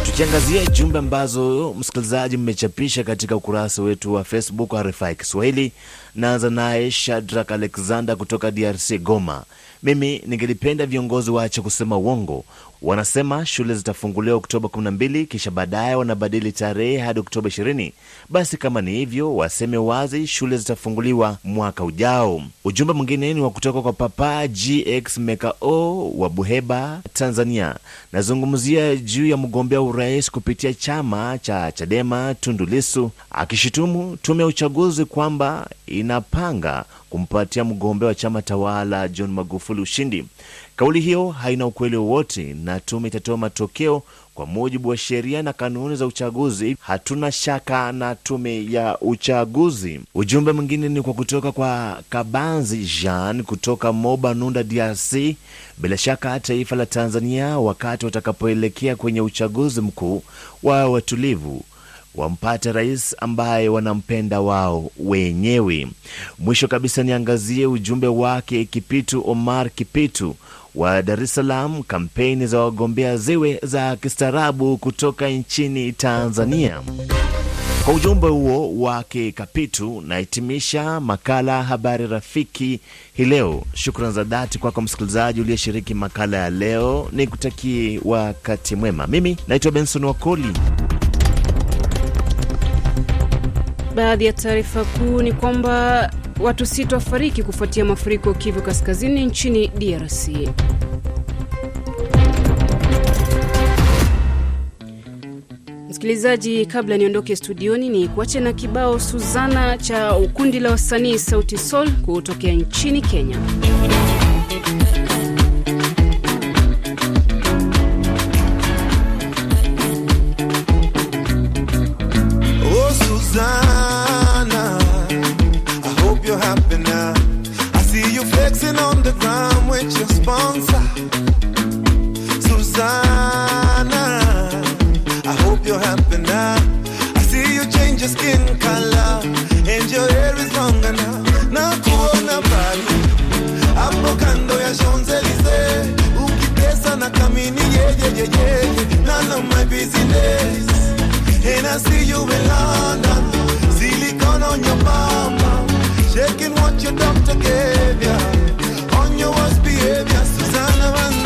Tukiangazia jumbe ambazo msikilizaji mmechapisha katika ukurasa wetu wa Facebook RFI Kiswahili. Naanza naye Shadrak Alexander kutoka DRC, Goma. Mimi ningelipenda viongozi waache kusema uongo. Wanasema shule zitafunguliwa Oktoba 12 kisha baadaye wanabadili tarehe hadi Oktoba 20. Basi kama ni hivyo, waseme wazi shule zitafunguliwa mwaka ujao. Ujumbe mwingine ni wa kutoka kwa Papa GX Mekao wa Buheba, Tanzania. Nazungumzia juu ya mgombea urais kupitia chama cha Chadema Tundu Lissu akishutumu tume ya uchaguzi kwamba inapanga kumpatia mgombea wa chama tawala John Magufuli ushindi. Kauli hiyo haina ukweli wowote na tume itatoa matokeo kwa mujibu wa sheria na kanuni za uchaguzi. Hatuna shaka na tume ya uchaguzi. Ujumbe mwingine ni kwa kutoka kwa Kabanzi Jean kutoka Moba Nunda, DRC. Bila shaka taifa la Tanzania wakati watakapoelekea kwenye uchaguzi mkuu wa watulivu wampate rais ambaye wanampenda wao wenyewe. Mwisho kabisa, niangazie ujumbe wake Kipitu Omar Kipitu wa Dar es Salaam. Kampeni za wagombea ziwe za kistaarabu kutoka nchini Tanzania. Kwa ujumbe huo wake Kapitu, nahitimisha makala Habari Rafiki hii leo. Shukran za dhati kwako msikilizaji uliyeshiriki makala ya leo, ni kutakie wakati mwema. Mimi naitwa Benson Wakoli. Baadhi ya taarifa kuu ni kwamba watu sita wafariki kufuatia mafuriko Kivu Kaskazini nchini DRC. Msikilizaji, kabla niondoke studioni, ni kuache na kibao Suzana cha kundi la wasanii Sauti Sol kutokea nchini Kenya. Sponsor. Susanna, I hope you're happy now. I see you change your skin color and your hair is longer now. Na kuona bali hapo kando ya Champs-Elysees, ukitesa na kamini yeyeyeyeye, none of my business. And I see you in London, silicone on your mama, shaking what your doctor gave ya. On your Baby, hasta la banda.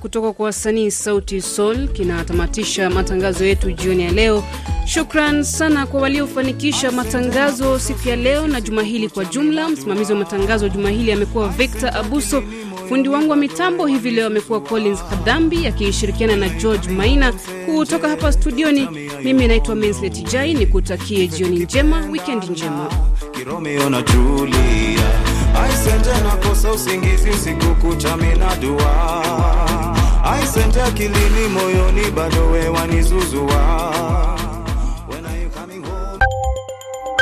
Kutoka kwa wasanii Sauti Sol kinatamatisha matangazo yetu jioni ya leo. Shukran sana kwa waliofanikisha matangazo siku ya leo na juma hili kwa jumla. Msimamizi wa matangazo juma hili amekuwa Victor Abuso. Fundi wangu wa mitambo hivi leo amekuwa Collins Kadhambi akishirikiana na George Maina. Kutoka hapa studioni, mimi naitwa Menslet Jai, ni kutakie jioni njema, wikendi njema. Romeo na Julia Aisente nakosa usingizi usiku kucha mina dua Aisente akilini moyoni bado wewe wanizuzua